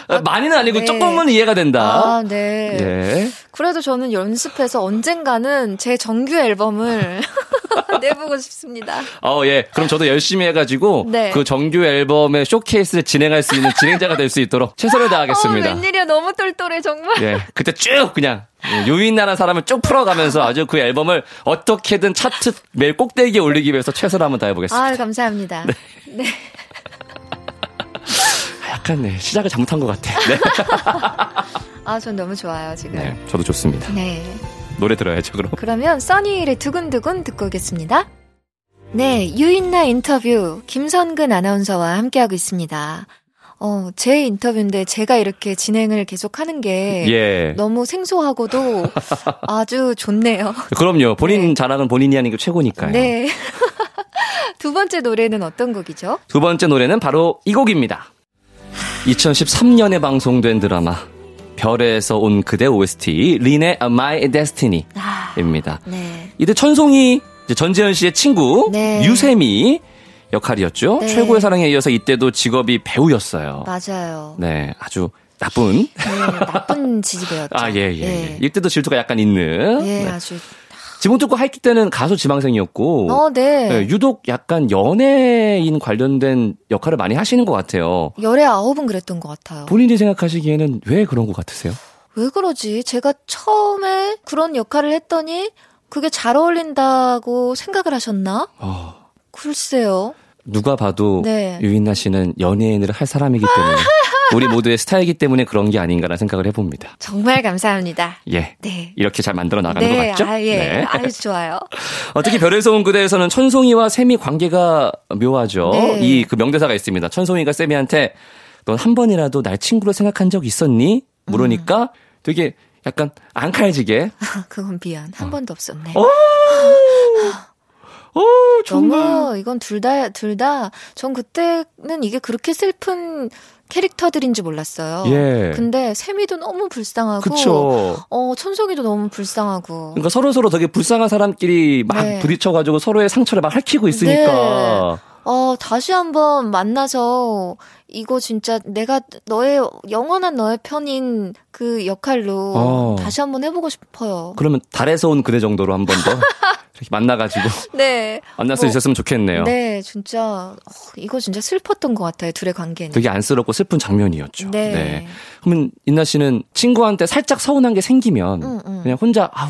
Speaker 4: 아, 많이는 아니고 네. 조금은 이해가 된다.
Speaker 1: 아, 네. 예. 그래도 저는 연습해서 언젠가는 제 정규 앨범을 내보고 싶습니다.
Speaker 4: 어, 예. 그럼 저도 열심히 해가지고 네. 그 정규 앨범의 쇼케이스를 진행할 수 있는 진행자가 될 수 있도록 최선을 다하겠습니다.
Speaker 1: 어, 웬일이야. 너무 똘똘해, 정말.
Speaker 4: 예. 그때 쭉 그냥 유인나라는 사람을 쭉 풀어가면서 아주 그 앨범을 어떻게든 차트 매일 꼭대기에 올리기 위해서 최선을 한번 다해보겠습니다.
Speaker 1: 아, 감사합니다. 네. 네.
Speaker 4: 약간 네, 시작을 잘못한 것 같아. 네.
Speaker 1: 아, 전 너무 좋아요, 지금.
Speaker 4: 네, 저도 좋습니다. 네. 노래 들어야죠, 그럼.
Speaker 1: 그러면 써니힐의 두근두근 듣고 오겠습니다. 네, 유인나 인터뷰 김선근 아나운서와 함께하고 있습니다. 어, 제 인터뷰인데 제가 이렇게 진행을 계속 하는 게 예. 너무 생소하고도 아주 좋네요.
Speaker 4: 그럼요. 본인 네. 자랑은 본인이 하는 게 최고니까요.
Speaker 1: 네. 두 번째 노래는 어떤 곡이죠?
Speaker 4: 두 번째 노래는 바로 이 곡입니다. 2013년에 방송된 드라마 별에서 온 그대 OST 린의 My Destiny입니다. 아, 네. 이때 천송이 전재현 씨의 친구 네. 유세미 역할이었죠. 네. 최고의 사랑에 이어서 이때도 직업이 배우였어요.
Speaker 1: 맞아요.
Speaker 4: 네, 아주 나쁜.
Speaker 1: 네, 나쁜 지지배였죠.
Speaker 4: 아, 예, 예. 네. 이때도 질투가 약간 있는.
Speaker 1: 예, 네. 아주.
Speaker 4: 지붕 뚫고 하이키 때는 가수 지망생이었고.
Speaker 1: 어, 네.
Speaker 4: 네. 유독 약간 연예인 관련된 역할을 많이 하시는 것 같아요.
Speaker 1: 열의 아홉은 그랬던 것 같아요.
Speaker 4: 본인이 생각하시기에는 왜 그런 것 같으세요?
Speaker 1: 왜 그러지? 제가 처음에 그런 역할을 했더니 그게 잘 어울린다고 생각을 하셨나? 어. 글쎄요.
Speaker 4: 누가 봐도 네. 유인나 씨는 연예인을 할 사람이기 때문에 우리 모두의 스타일이기 때문에 그런 게 아닌가라는 생각을 해봅니다.
Speaker 1: 정말 감사합니다.
Speaker 4: 예. 네. 이렇게 잘 만들어 나가는 네. 거 맞죠?
Speaker 1: 아, 예. 네. 아주 좋아요.
Speaker 4: 어, 특히 별에서 온 그대에서는 천송이와 샘이 관계가 묘하죠. 네. 이그 명대사가 있습니다. 천송이가 샘이한테 넌 한 번이라도 날 친구로 생각한 적 있었니? 물으니까 음. 되게 약간 앙칼지게.
Speaker 1: 그건 미안. 한 어. 번도 없었네.
Speaker 4: 어, 정말.
Speaker 1: 너무 이건 둘 다 둘 다 전 그때는 이게 그렇게 슬픈 캐릭터들인지 몰랐어요. 예. 근데 세미도 너무 불쌍하고,
Speaker 4: 그쵸.
Speaker 1: 어 천송이도 너무 불쌍하고.
Speaker 4: 그러니까 서로 서로 되게 불쌍한 사람끼리 막 네. 부딪혀가지고 서로의 상처를 막 핥히고 있으니까. 네.
Speaker 1: 어 다시 한번 만나서 이거 진짜 내가 너의 영원한 너의 편인 그 역할로 어. 다시 한번 해보고 싶어요.
Speaker 4: 그러면 달에서 온 그대 정도로 한 번 더. 만나가지고 네 만날 수 뭐, 있었으면 좋겠네요.
Speaker 1: 네, 진짜 어, 이거 진짜 슬펐던 것 같아요. 둘의 관계는.
Speaker 4: 되게 안쓰럽고 슬픈 장면이었죠. 네. 네. 그러면 인나 씨는 친구한테 살짝 서운한 게 생기면 음, 음. 그냥 혼자 아우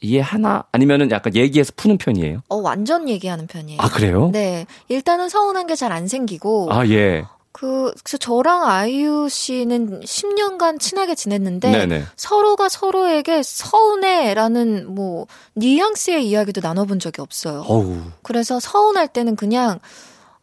Speaker 4: 이해하나 아니면은 약간 얘기해서 푸는 편이에요?
Speaker 1: 어 완전 얘기하는 편이에요.
Speaker 4: 아 그래요?
Speaker 1: 네 일단은 서운한 게 잘 안 생기고
Speaker 4: 아 예.
Speaker 1: 그, 그래서 저랑 아이유 씨는 10년간 친하게 지냈는데 네네. 서로가 서로에게 서운해라는 뭐 뉘앙스의 이야기도 나눠본 적이 없어요.
Speaker 4: 어우.
Speaker 1: 그래서 서운할 때는 그냥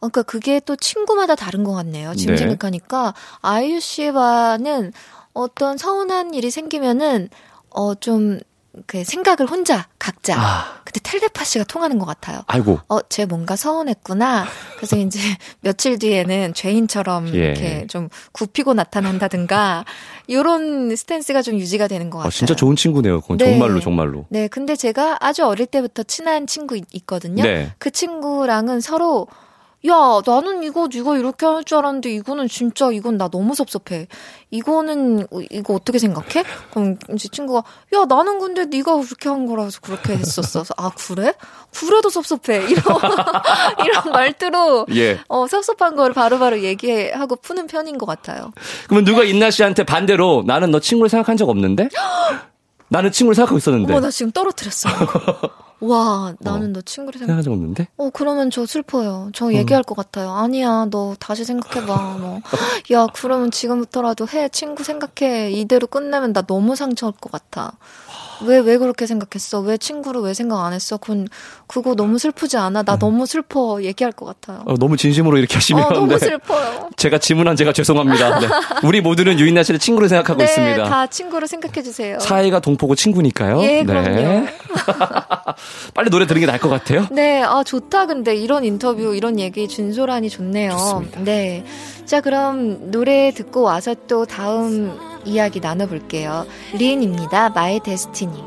Speaker 1: 그러니까 그게 또 친구마다 다른 것 같네요. 지금 네. 생각하니까 아이유 씨와는 어떤 서운한 일이 생기면은 어 좀 그 생각을 혼자 각자 아. 그때 텔레파시가 통하는 것 같아요.
Speaker 4: 아이고.
Speaker 1: 어, 쟤 뭔가 서운했구나. 그래서 이제 며칠 뒤에는 죄인처럼 예. 이렇게 좀 굽히고 나타난다든가 요런 스탠스가 좀 유지가 되는 것 아, 같아요. 아,
Speaker 4: 진짜 좋은 친구네요. 그건 네. 정말로 정말로.
Speaker 1: 네, 근데 제가 아주 어릴 때부터 친한 친구 있거든요. 네. 그 친구랑은 서로 야, 나는 이거, 이거 이렇게 할 줄 알았는데, 이거는 진짜, 이건 나 너무 섭섭해. 이거는, 이거 어떻게 생각해? 그럼 이제 친구가, 야, 나는 근데 네가 그렇게 한 거라서 그렇게 했었어. 아, 그래? 그래도 섭섭해. 이런, 이런 말투로, 예. 어, 섭섭한 걸 바로바로 얘기하고 푸는 편인 것 같아요.
Speaker 4: 그러면 누가 인나 씨한테 반대로, 나는 너 친구를 생각한 적 없는데? 나는 친구를 생각하고 있었는데.
Speaker 1: 어머, 나 지금 떨어뜨렸어. 와, 나는 어, 너 친구를
Speaker 4: 생각... 생각하지 않는데?
Speaker 1: 어, 그러면 저 슬퍼요. 저 어. 얘기할 것 같아요. 아니야, 너 다시 생각해봐. 뭐, 야, 그러면 지금부터라도 해. 친구 생각해. 이대로 끝내면 나 너무 상처일 것 같아. 왜, 왜 그렇게 생각했어? 왜 친구를 왜 생각 안 했어? 그건, 그거 너무 슬프지 않아? 나 네. 너무 슬퍼. 얘기할 것 같아요.
Speaker 4: 어, 너무 진심으로 이렇게 하시면. 어,
Speaker 1: 너무 네. 슬퍼요.
Speaker 4: 제가 질문한 제가 죄송합니다. 네. 우리 모두는 유인나 씨를 친구로 생각하고
Speaker 1: 네,
Speaker 4: 있습니다.
Speaker 1: 다 친구로 생각해주세요.
Speaker 4: 사이가 동포고 친구니까요.
Speaker 1: 예, 네. 그럼요.
Speaker 4: 빨리 노래 들은 게 나을 것 같아요.
Speaker 1: 네, 아, 좋다. 근데 이런 인터뷰, 이런 얘기 준소란이 좋네요.
Speaker 4: 좋습니다.
Speaker 1: 네. 자, 그럼 노래 듣고 와서 또 다음 이야기 나눠볼게요. 리인입니다. 마의 데스티니.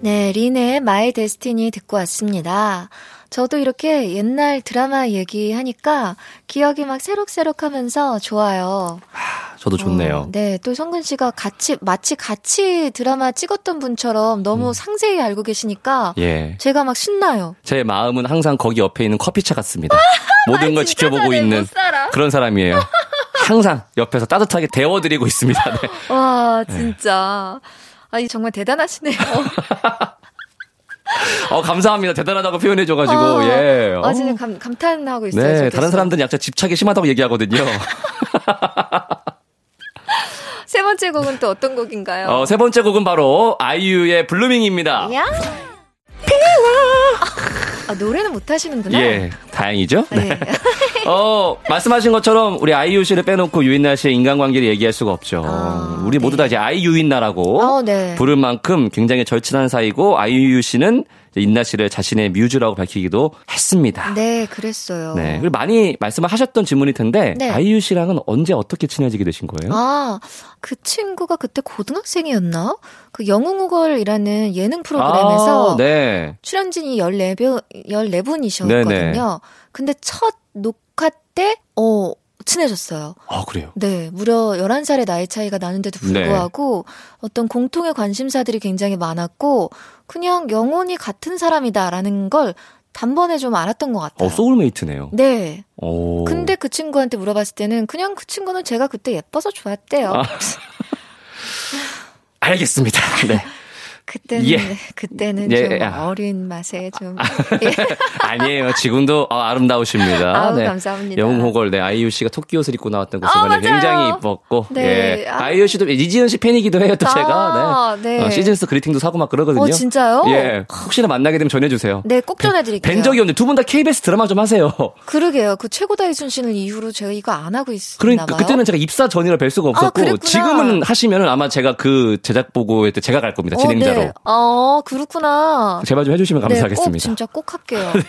Speaker 1: 네, 린의 마의 데스티니 듣고 왔습니다. 저도 이렇게 옛날 드라마 얘기하니까 기억이 막 새록새록 하면서 좋아요.
Speaker 4: 아, 저도 좋네요. 어,
Speaker 1: 네, 또 성근 씨가 같이, 마치 같이 드라마 찍었던 분처럼 너무 음. 상세히 알고 계시니까 예. 제가 막 신나요.
Speaker 4: 제 마음은 항상 거기 옆에 있는 커피차 같습니다. 모든 걸 지켜보고 있는 그런 사람이에요. 항상 옆에서 따뜻하게 데워드리고 있습니다. 네.
Speaker 1: 와, 진짜. 아, 이 정말 대단하시네요.
Speaker 4: 어, 감사합니다. 대단하다고 표현해줘가지고, 아, 예.
Speaker 1: 아, 진짜 감, 감탄하고 있어요.
Speaker 4: 네, 다른 사람들은 약간 집착이 심하다고 얘기하거든요.
Speaker 1: 세 번째 곡은 또 어떤 곡인가요?
Speaker 4: 어, 세 번째 곡은 바로 아이유의 블루밍입니다.
Speaker 1: 야? 아, 노래는 못 하시는구나.
Speaker 4: 예, 다행이죠? 네. 네. 어, 말씀하신 것처럼 우리 아이유 씨를 빼놓고 유인나 씨의 인간관계를 얘기할 수가 없죠. 아, 우리 모두 다 네. 이제 아이유인나라고 어, 네. 부를 만큼 굉장히 절친한 사이고 아이유 씨는 인나 씨를 자신의 뮤즈라고 밝히기도 했습니다.
Speaker 1: 네, 그랬어요.
Speaker 4: 네. 그리고 많이 말씀을 하셨던 질문일 텐데 네. 아이유 씨랑은 언제 어떻게 친해지게 되신 거예요?
Speaker 1: 아, 그 친구가 그때 고등학생이었나? 그 영웅우걸이라는 예능 프로그램에서 아, 네. 출연진이 14분, 14분이셨거든요. 네네. 근데 첫 녹화 때, 어, 친해졌어요.
Speaker 4: 아, 그래요?
Speaker 1: 네. 무려 11살의 나이 차이가 나는데도 불구하고 네. 어떤 공통의 관심사들이 굉장히 많았고, 그냥 영혼이 같은 사람이다라는 걸 단번에 좀 알았던 것 같아요.
Speaker 4: 어, 소울메이트네요.
Speaker 1: 네. 오. 근데 그 친구한테 물어봤을 때는 그냥 그 친구는 제가 그때 예뻐서 좋았대요. 아.
Speaker 4: 알겠습니다. 네.
Speaker 1: 그때는 예. 그때는 예. 좀 아. 어린 맛에 좀 예.
Speaker 4: 아니에요. 지금도 어, 아름다우십니다.
Speaker 1: 아우, 네. 감사합니다.
Speaker 4: 영웅호걸 네 아이유 씨가 토끼 옷을 입고 나왔던 그 순간에 아. 굉장히 이뻤고 네. 예. 아. 이유 씨도 이지은 씨 팬이기도 해요. 또 아, 제가 네. 네. 어, 시즌스 그리팅도 사고 막 그러거든요. 어,
Speaker 1: 진짜요?
Speaker 4: 예. 혹시나 만나게 되면 전해주세요.
Speaker 1: 네, 꼭 전해드릴게요.
Speaker 4: 뵌 적이 없는데 두 분 다 KBS 드라마 좀 하세요.
Speaker 1: 그러게요. 그 최고다 이순신을 이후로 제가 이거 안 하고 있었나
Speaker 4: 그러니까
Speaker 1: 봐요.
Speaker 4: 그때는 제가 입사 전이라 뵐 수가 아, 없었고 지금은 하시면은 아마 제가 그 제작 보고에 때 제가 갈 겁니다. 진행자 로. 어, 네.
Speaker 1: 어 그렇구나.
Speaker 4: 제발 좀 해주시면 감사하겠습니다. 네, 꼭
Speaker 1: 진짜 꼭 할게요.
Speaker 4: 네.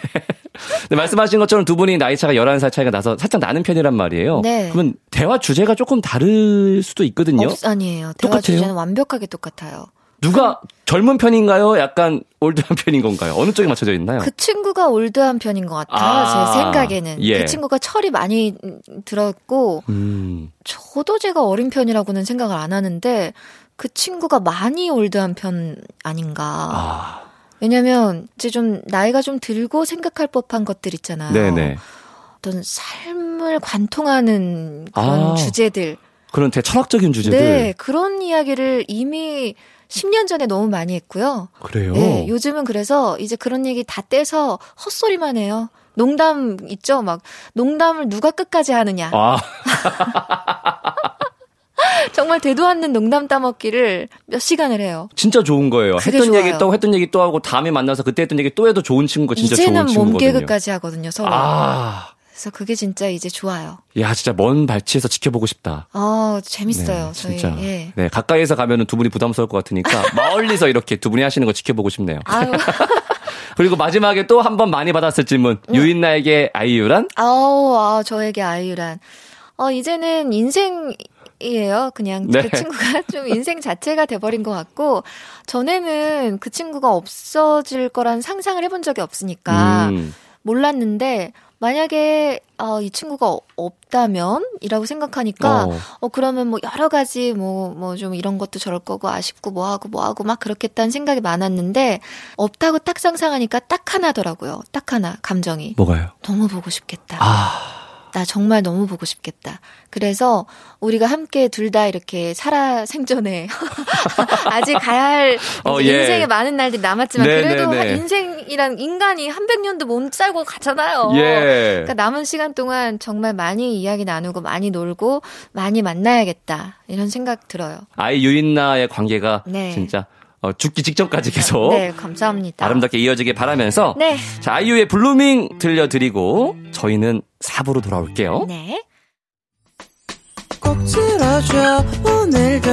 Speaker 4: 네, 말씀하신 것처럼 두 분이 나이 차가 11살 차이가 나서 살짝 나는 편이란 말이에요. 네. 그러면 대화 주제가 조금 다를 수도 있거든요.
Speaker 1: 없, 아니에요. 대화 똑같아요? 주제는 완벽하게 똑같아요.
Speaker 4: 누가 젊은 편인가요? 약간 올드한 편인 건가요? 어느 쪽에 맞춰져 있나요?
Speaker 1: 그 친구가 올드한 편인 것 같아요. 아, 제 생각에는. 예. 그 친구가 철이 많이 들었고, 음. 저도 제가 어린 편이라고는 생각을 안 하는데, 그 친구가 많이 올드한 편 아닌가. 아. 왜냐면 이제 좀 나이가 좀 들고 생각할 법한 것들 있잖아요. 네네. 어떤 삶을 관통하는 그런 아. 주제들.
Speaker 4: 그런 대철학적인 주제들.
Speaker 1: 네, 그런 이야기를 이미 10년 전에 너무 많이 했고요.
Speaker 4: 그래요?
Speaker 1: 네, 요즘은 그래서 이제 그런 얘기 다 떼서 헛소리만 해요. 농담 있죠? 막, 농담을 누가 끝까지 하느냐. 아. 정말 되도 않는 농담 따먹기를 몇 시간을 해요.
Speaker 4: 진짜 좋은 거예요. 했던 좋아요. 얘기 또 했던 얘기 또 하고 다음에 만나서 그때 했던 얘기 또 해도 좋은 친구가 진짜 좋은 친구거든요.
Speaker 1: 이제는 몸개그까지 하거든요, 서로. 아. 그래서 그게 진짜 이제 좋아요.
Speaker 4: 야, 진짜 먼 발치에서 지켜보고 싶다.
Speaker 1: 어, 재밌어요. 네, 저희. 진짜. 예.
Speaker 4: 네, 가까이에서 가면은 두 분이 부담스러울 것 같으니까 멀리서 이렇게 두 분이 하시는 거 지켜보고 싶네요. 그리고 마지막에 또 한 번 많이 받았을 질문. 응. 유인나에게 아이유란?
Speaker 1: 아우, 아, 저에게 아이유란. 어, 이제는 인생 이에요. 그냥 네. 그 친구가 좀 인생 자체가 돼버린 것 같고 전에는 그 친구가 없어질 거란 상상을 해본 적이 없으니까 음. 몰랐는데 만약에 어, 이 친구가 없다면이라고 생각하니까 어. 어. 그러면 뭐 여러 가지 뭐 뭐 좀 이런 것도 저럴 거고 아쉽고 뭐 하고 뭐 하고 막 그렇겠다는 생각이 많았는데 없다고 딱 상상하니까 딱 하나더라고요. 딱 하나 감정이
Speaker 4: 뭐가요?
Speaker 1: 너무 보고 싶겠다. 아. 나 정말 너무 보고 싶겠다. 그래서 우리가 함께 둘 다 이렇게 살아 생존해. 아직 가야 할 어, 예. 인생에 많은 날들이 남았지만 네, 그래도 네, 네. 인생이란 인간이 한백 년도 못 살고 가잖아요. 예. 그러니까 남은 시간 동안 정말 많이 이야기 나누고 많이 놀고 많이 만나야겠다. 이런 생각 들어요.
Speaker 4: 아이 유인나의 관계가 네. 진짜 어, 죽기 직전까지 계속
Speaker 1: 네, 감사합니다.
Speaker 4: 아름답게 이어지길 바라면서 네. 자, 아이유의 Blueming 들려드리고 저희는 4부로 돌아올게요. 네. 꼭 들어줘 오늘도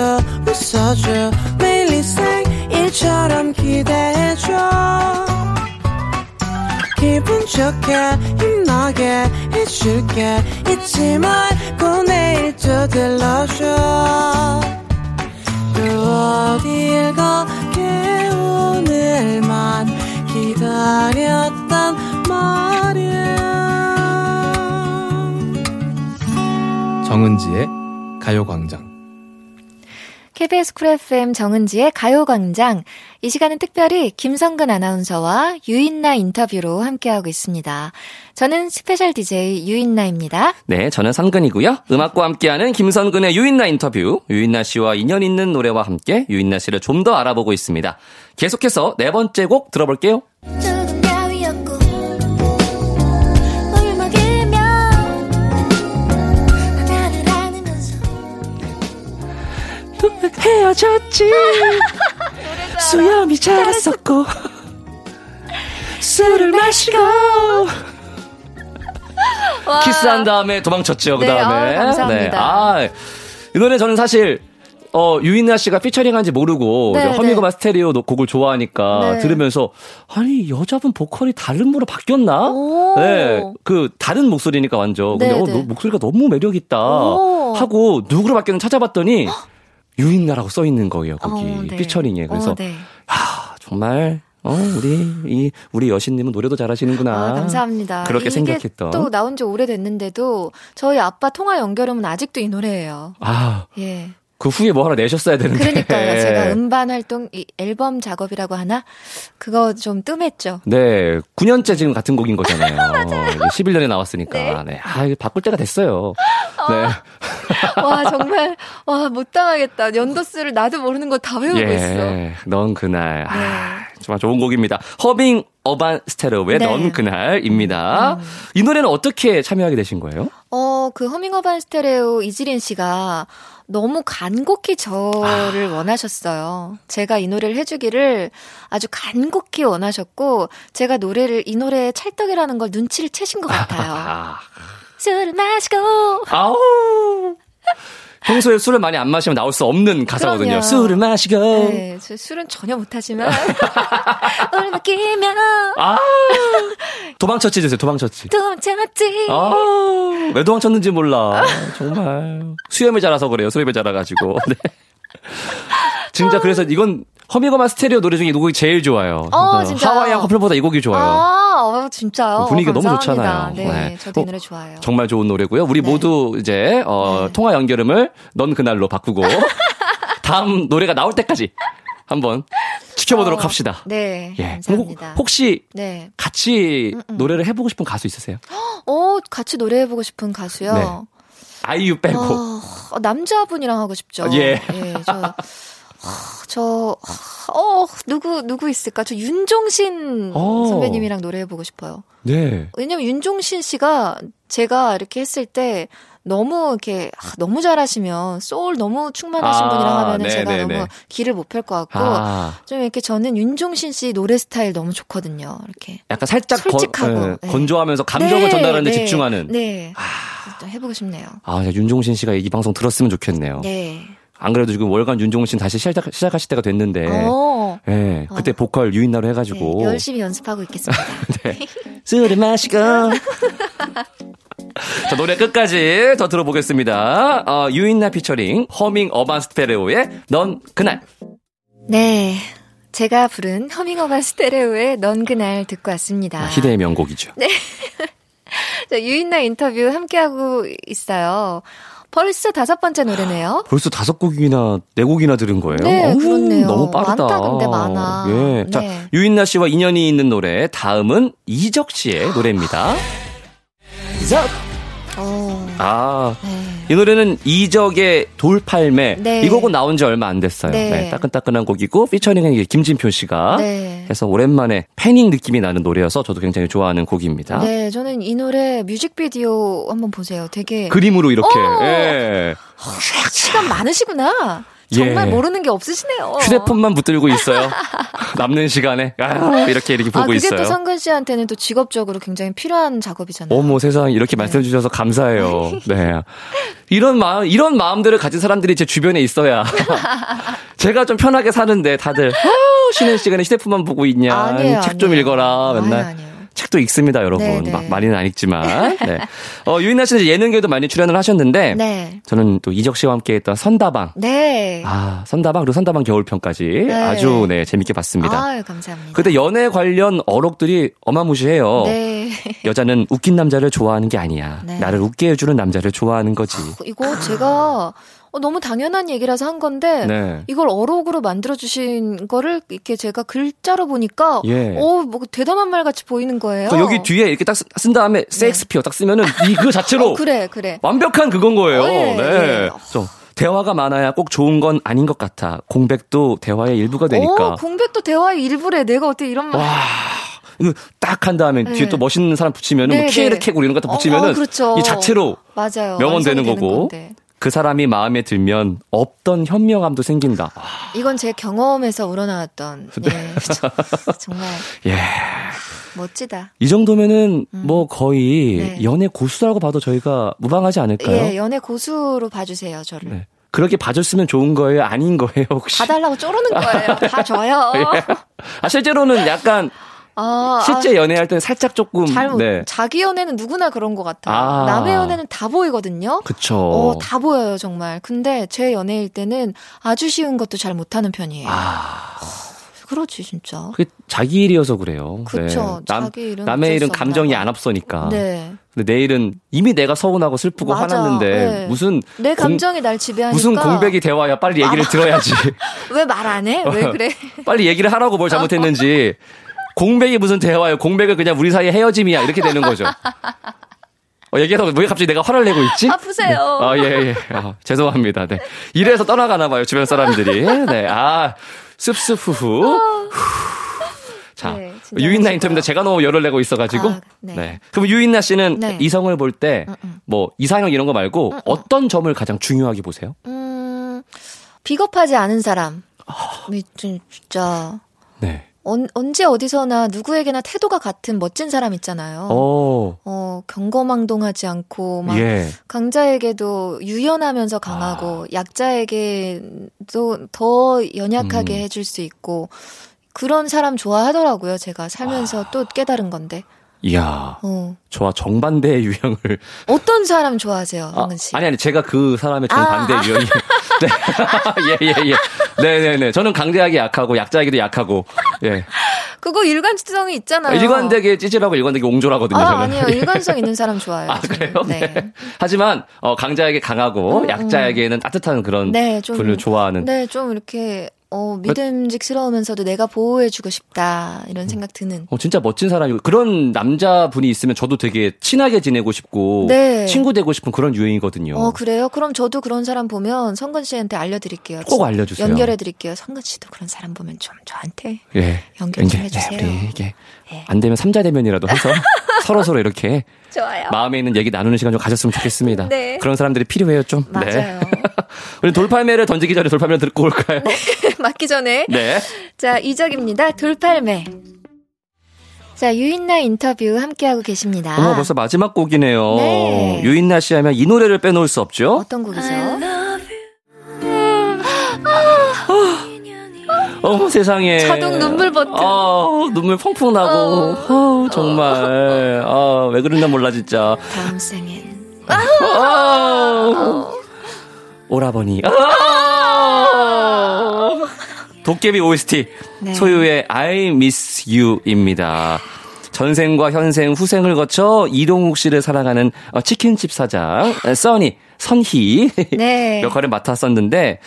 Speaker 4: 웃어줘 매일 일처럼 기대해줘 기분 좋게 힘나게 해줄게 잊지 말고 내일 또 들러줘 또 어딜 가게 오늘만 기다렸단 말이야. 정은지의 가요광장
Speaker 1: KBS 쿨 FM 정은지의 가요광장. 이 시간은 특별히 김성근 아나운서와 유인나 인터뷰로 함께하고 있습니다. 저는 스페셜 DJ 유인나입니다.
Speaker 4: 네, 저는 선근이고요. 음악과 함께하는 김선근의 유인나 인터뷰. 유인나 씨와 인연 있는 노래와 함께 유인나 씨를 좀 더 알아보고 있습니다. 계속해서 네 번째 곡 들어볼게요. 헤어졌지 수염이 자랐었고 술을 마시고 키스한 다음에 도망쳤죠. 그 다음에.
Speaker 1: 네, 아, 감사합니다. 네.
Speaker 4: 아, 이 노래 저는 사실 어, 유인나 씨가 피처링한지 모르고 네, 허미고마 네. 스테레오 곡을 좋아하니까 네. 들으면서 아니 여자분 보컬이 다른 분으로 바뀌었나? 네, 그 다른 목소리니까 완전. 근데 네, 어, 네. 목소리가 너무 매력 있다 하고 누구로 바뀌었는 찾아봤더니 유인나라고 써 있는 거예요 거기 어, 네. 피처링에. 그래서 어, 아 정말 어, 우리, 이, 우리 여신님은 노래도 잘하시는구나. 아,
Speaker 1: 감사합니다.
Speaker 4: 그렇게 생각했던.
Speaker 1: 또 나온 지 오래됐는데도 저희 아빠 통화 연결음은 아직도 이 노래예요.
Speaker 4: 아. 예. 그 후에 뭐 하나 내셨어야 되는데.
Speaker 1: 그러니까요. 제가 음반 활동, 이 앨범 작업이라고 하나? 그거 좀 뜸했죠.
Speaker 4: 네. 9년째 지금 같은 곡인 거잖아요. 맞아요. 11년에 나왔으니까. 네. 네. 아, 이거 바꿀 때가 됐어요. 네.
Speaker 1: 와, 정말, 와, 못 당하겠다. 연도수를 나도 모르는 거 다 외우고 예, 있어.
Speaker 4: 넌 그날. 아, 네. 아, 정말 좋은 곡입니다. 허빙 어반 스테레오의 네. 넌 그날입니다. 음. 이 노래는 어떻게 참여하게 되신 거예요?
Speaker 1: 어, 그 허밍 어반 스테레오 이지린 씨가 너무 간곡히 저를 아. 원하셨어요. 제가 이 노래를 해주기를 아주 간곡히 원하셨고, 제가 노래를, 이 노래에 찰떡이라는 걸 눈치를 채신 것 같아요. 아. 술을 마시고.
Speaker 4: 아우. 평소에 술을 많이 안 마시면 나올 수 없는 가사거든요. 그럼요. 술을 마시고.
Speaker 1: 네, 저 술은 전혀 못하지만 오늘 맡기면. 아,
Speaker 4: 도망쳤지 주세요. 도망쳤지.
Speaker 1: 도망쳤지. 아,
Speaker 4: 왜 도망쳤는지 몰라. 정말 수염이 자라서 그래요. 수염이 자라가지고. 네. 진짜 그래서 이건 허미거마 스테레오 노래 중에 이 곡이 제일 좋아요. 어. 하와이안 커플보다 이 곡이 좋아요.
Speaker 1: 아, 어, 진짜요?
Speaker 4: 분위기가
Speaker 1: 감
Speaker 4: 너무 좋잖아요.
Speaker 1: 네, 네. 저도 이 노래 좋아요.
Speaker 4: 정말 좋은 노래고요. 우리 네. 모두 이제 어, 네. 통화 연결음을 넌 그날로 바꾸고 다음 노래가 나올 때까지 한번 지켜보도록 어, 합시다.
Speaker 1: 네. 예. 감사합니다.
Speaker 4: 혹시 네. 같이 음음. 노래를 해보고 싶은 가수 있으세요?
Speaker 1: 어, 같이 노래해보고 싶은 가수요? 네.
Speaker 4: 아이유 빼고.
Speaker 1: 어, 남자분이랑 하고 싶죠. 예. 예 저, 저, 어, 누구, 누구 있을까? 저 윤종신 어. 선배님이랑 노래해보고 싶어요.
Speaker 4: 네.
Speaker 1: 왜냐면 윤종신 씨가 제가 이렇게 했을 때 너무 이렇게 아, 너무 잘하시면 소울 너무 충만하신 아, 분이랑 하면은. 제가 너무 길을 못 펼 것 같고 아. 좀 이렇게 저는 윤종신 씨 노래 스타일 너무 좋거든요. 이렇게
Speaker 4: 약간 살짝 솔직하고 건, 네. 건조하면서 감정을 네, 전달하는데 네, 집중하는.
Speaker 1: 네. 아. 해보고 싶네요.
Speaker 4: 아, 윤종신 씨가 이 방송 들었으면 좋겠네요.
Speaker 1: 네.
Speaker 4: 안 그래도 지금 월간 윤종신 다시 시작, 시작하실 때가 됐는데. 어. 네, 그때 어. 보컬 유인나로 해가지고.
Speaker 1: 네, 열심히 연습하고 있겠습니다. 네.
Speaker 4: 술을 마시고. 자, 노래 끝까지 더 들어보겠습니다. 어, 유인나 피처링 허밍 어반 스테레오의 넌 그날.
Speaker 1: 네. 제가 부른 허밍 어반 스테레오의 넌 그날 듣고 왔습니다. 아,
Speaker 4: 희대의 명곡이죠.
Speaker 1: 네. 자, 유인나 인터뷰 함께하고 있어요. 벌써 다섯 번째 노래네요.
Speaker 4: 벌써 다섯 곡이나 네 곡이나 들은 거예요?
Speaker 1: 네, 오, 그렇네요.
Speaker 4: 너무 빠르다.
Speaker 1: 많다 근데 많아.
Speaker 4: 예. 네. 자, 유인나 씨와 인연이 있는 노래 다음은 이적 씨의 노래입니다. 이적. 어. 아. 네. 이 노래는 이적의 돌팔매. 네. 이 곡은 나온 지 얼마 안 됐어요. 네. 네, 따끈따끈한 곡이고 피처링은 김진표 씨가 네. 해서 오랜만에 패닝 느낌이 나는 노래여서 저도 굉장히 좋아하는 곡입니다.
Speaker 1: 네, 저는 이 노래 뮤직비디오 한번 보세요. 되게
Speaker 4: 그림으로 이렇게. 어! 예.
Speaker 1: 시간 많으시구나. 정말 예. 모르는 게 없으시네요.
Speaker 4: 휴대폰만 붙들고 있어요. 남는 시간에 아, 이렇게 이렇게 보고 아,
Speaker 1: 그게
Speaker 4: 있어요.
Speaker 1: 또 성근 씨한테는 또 직업적으로 굉장히 필요한 작업이잖아요.
Speaker 4: 어머 세상 이렇게 네. 말씀해 주셔서 감사해요. 네. 이런 마음 이런 마음들을 가진 사람들이 제 주변에 있어야 제가 좀 편하게 사는데 다들 아, 쉬는 시간에 휴대폰만 보고 있냐. 책 좀 읽어라 맨날. 아니에요. 책도 읽습니다, 여러분. 네, 네. 막 많이는 안 읽지만. 네. 어, 유인나 씨는 예능계도 많이 출연을 하셨는데 네. 저는 또 이적 씨와 함께 했던 선다방.
Speaker 1: 네.
Speaker 4: 아, 선다방 그리고 선다방 겨울편까지 네. 아주 네, 재밌게 봤습니다.
Speaker 1: 아, 감사합니다.
Speaker 4: 그때 연애 관련 어록들이 어마무시해요. 네. 여자는 웃긴 남자를 좋아하는 게 아니야. 네. 나를 웃게 해 주는 남자를 좋아하는 거지. 아,
Speaker 1: 이거 제가 어, 너무 당연한 얘기라서 한 건데 네. 이걸 어록으로 만들어 주신 거를 이렇게 제가 글자로 보니까 예. 어뭐 대단한 말 같이 보이는 거예요.
Speaker 4: 여기 뒤에 이렇게 딱 쓴 다음에 섹스피어 네. 딱 쓰면은 이 그 자체로
Speaker 1: 어, 그래 그래
Speaker 4: 완벽한 그건 거예요. 어, 예, 네. 예. 대화가 많아야 꼭 좋은 건 아닌 것 같아. 공백도 대화의 일부가 되니까.
Speaker 1: 어, 공백도 대화의 일부래. 내가 어떻게 이런 말. 와.
Speaker 4: 딱한 다음에 네. 뒤에 또 멋있는 사람 붙이면은 뭐 네, 뭐 키에르 캐고 이런 거 갖다 붙이면은 어, 어, 그렇죠. 이 자체로 맞아요. 명언 되는 거고. 건데. 그 사람이 마음에 들면 없던 현명함도 생긴다.
Speaker 1: 이건 제 경험에서 우러나왔던 네. 예, 정말 예. 멋지다.
Speaker 4: 이 정도면은 음. 뭐 거의 네. 연애 고수라고 봐도 저희가 무방하지 않을까요?
Speaker 1: 예, 연애 고수로 봐주세요, 저를. 네.
Speaker 4: 그렇게 봐줬으면 좋은 거예요? 아닌 거예요, 혹시?
Speaker 1: 봐달라고 쪼르는 거예요. 다 줘요. 예.
Speaker 4: 아, 실제로는 약간 아, 실제 아, 연애할 때는 살짝 조금
Speaker 1: 잘, 네. 자기 연애는 누구나 그런 것 같아요. 아. 남의 연애는 다 보이거든요.
Speaker 4: 그쵸.
Speaker 1: 어, 다 보여요 정말. 근데 제 연애일 때는 아주 쉬운 것도 잘 못하는 편이에요. 아. 그렇지 진짜.
Speaker 4: 그게 자기 일이어서 그래요.
Speaker 1: 그렇죠. 네. 남, 일은
Speaker 4: 남의 일은 감정이 안 앞서니까. 네. 근데 내일은 이미 내가 서운하고 슬프고 맞아. 화났는데 네. 무슨
Speaker 1: 내 감정이 공, 날 지배하니까
Speaker 4: 무슨 공백이 대화야 빨리 얘기를 아, 들어야지.
Speaker 1: 왜 말 안 해? 왜 그래?
Speaker 4: 빨리 얘기를 하라고 뭘 잘못했는지. 공백이 무슨 대화예요? 공백은 그냥 우리 사이의 헤어짐이야. 이렇게 되는 거죠. 어, 얘기하다 왜 갑자기 내가 화를 내고 있지?
Speaker 1: 아프세요.
Speaker 4: 네. 아, 예, 예. 아, 죄송합니다. 네. 이래서 떠나가나 봐요, 주변 사람들이. 네. 아, 습습후후. 자, 네, 유인나 인터뷰인데 제가 너무 열을 내고 있어가지고. 아, 네. 네. 그럼 유인나 씨는 네. 이성을 볼 때, 음, 음. 뭐, 이상형 이런 거 말고, 음, 음. 어떤 점을 가장 중요하게 보세요? 음,
Speaker 1: 비겁하지 않은 사람. 아. 진짜. 네. 언, 언제 어디서나 누구에게나 태도가 같은 멋진 사람 있잖아요. 오. 어, 경거망동하지 않고 막 예. 강자에게도 유연하면서 강하고 아. 약자에게도 더 연약하게 음. 해줄 수 있고 그런 사람 좋아하더라고요. 제가 살면서 아. 또 깨달은 건데.
Speaker 4: 이야. 어. 저와 정반대의 유형을.
Speaker 1: 어떤 사람 좋아하세요, 황근 씨?
Speaker 4: 아, 아니, 아니, 제가 그 사람의 정반대 아. 유형이. 네. 예, 예, 예. 네네네. 네, 네. 저는 강제하기 약하고, 약자하기도 약하고, 예.
Speaker 1: 그거 일관성이 있잖아요.
Speaker 4: 일관되게 찌질하고 일관되게 옹졸하거든요.
Speaker 1: 아,
Speaker 4: 저는.
Speaker 1: 아니요. 일관성 있는 사람 좋아해요.
Speaker 4: 아, 그래요? 네. 네. 하지만, 어, 강자에게 강하고, 음, 음. 약자에게는 따뜻한 그런 네, 좀, 분을 좋아하는.
Speaker 1: 네, 좀 이렇게 어, 믿음직스러우면서도 내가 보호해주고 싶다, 이런 음. 생각 드는.
Speaker 4: 어, 진짜 멋진 사람이고, 그런 남자분이 있으면 저도 되게 친하게 지내고 싶고, 네. 친구 되고 싶은 그런 유행이거든요.
Speaker 1: 어, 그래요? 그럼 저도 그런 사람 보면 성근 씨한테 알려드릴게요.
Speaker 4: 꼭 알려주세요.
Speaker 1: 연결해드릴게요. 성근 씨도 그런 사람 보면 좀 저한테 예. 연결 좀 해주세요. 네,
Speaker 4: 이게 네. 안 되면 삼자 대면이라도 해서 서로 서로 이렇게
Speaker 1: 좋아요.
Speaker 4: 마음에 있는 얘기 나누는 시간 좀 가졌으면 좋겠습니다. 네. 그런 사람들이 필요해요, 좀.
Speaker 1: 맞아요. 네.
Speaker 4: 우리 돌팔매를 던지기 전에 돌팔매를 듣고 올까요? 네.
Speaker 1: 맞기 전에. 네. 자, 이적입니다. 돌팔매. 자, 유인나 인터뷰 함께하고 계십니다.
Speaker 4: 어머, 벌써 마지막 곡이네요. 네. 유인나 씨 하면 이 노래를 빼놓을 수 없죠?
Speaker 1: 어떤 곡이죠?
Speaker 4: 어머 세상에.
Speaker 1: 자동 눈물 버튼.
Speaker 4: 아, 눈물 펑펑 나고. 어. 어, 정말. 아, 왜 그랬나 몰라 진짜.
Speaker 1: 다음 생엔.
Speaker 4: 아, 오라버니. 아, 도깨비 OST 네. 소유의 I Miss You입니다. 전생과 현생, 후생을 거쳐 이동욱 씨를 사랑하는 어, 치킨집 사장 써니 선희 네. 역할을 맡았었는데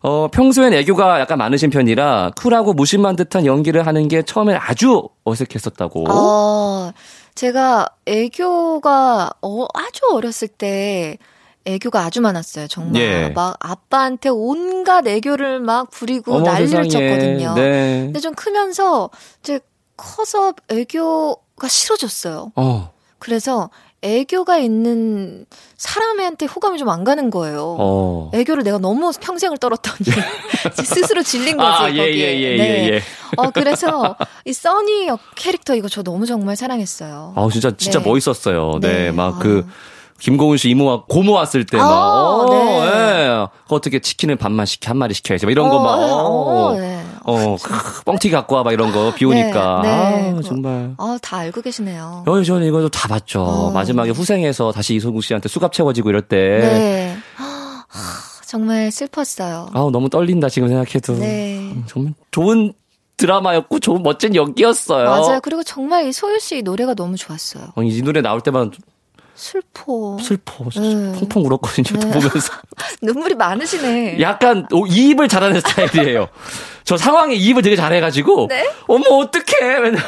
Speaker 4: 어, 평소엔 애교가 약간 많으신 편이라 쿨하고 무심한 듯한 연기를 하는 게 처음엔 아주 어색했었다고.
Speaker 1: 어, 제가 애교가 어, 아주 어렸을 때 애교가 아주 많았어요. 정말 예. 막 아빠한테 온갖 애교를 막 부리고 난리를 세상에. 쳤거든요. 네. 근데 좀 크면서 이제 커서 애교가 싫어졌어요. 어. 그래서 애교가 있는 사람한테 호감이 좀 안 가는 거예요. 어. 애교를 내가 너무 평생을 떨었더니 스스로 질린 거지 아, 예, 거기에. 예, 예, 네. 예, 예. 어 그래서 이 써니 캐릭터 이거 저 너무 정말 사랑했어요.
Speaker 4: 아 진짜 진짜 네. 멋있었어요. 네, 네. 막그 아. 김고은 씨 이모와 고모 왔을 때 막, 아, 어, 네. 예. 어떻게 치킨을 반만 시켜, 한 마리 시켜야지. 막 이런 거 막, 어, 어, 네. 어, 뻥튀기 갖고 와, 막 이런 거, 비 오니까. 네, 네. 아, 정말.
Speaker 1: 아, 다 알고 계시네요.
Speaker 4: 어, 저는 이거 다 봤죠. 어. 마지막에 후생해서 다시 이소국 씨한테 수갑 채워지고 이럴 때. 네.
Speaker 1: 정말 슬펐어요.
Speaker 4: 아 너무 떨린다, 지금 생각해도. 네. 음, 정말 좋은 드라마였고 좋은 멋진 연기였어요.
Speaker 1: 맞아요. 그리고 정말 이 소유 씨 노래가 너무 좋았어요.
Speaker 4: 어, 이 노래 나올 때만
Speaker 1: 슬퍼.
Speaker 4: 슬퍼. 네. 펑펑 울었거든요. 네. 보면서.
Speaker 1: 눈물이 많으시네.
Speaker 4: 약간 이입을 잘하는 스타일이에요. 저 상황에 이입을 되게 잘해가지고. 네? 어머, 어떡해. 맨날.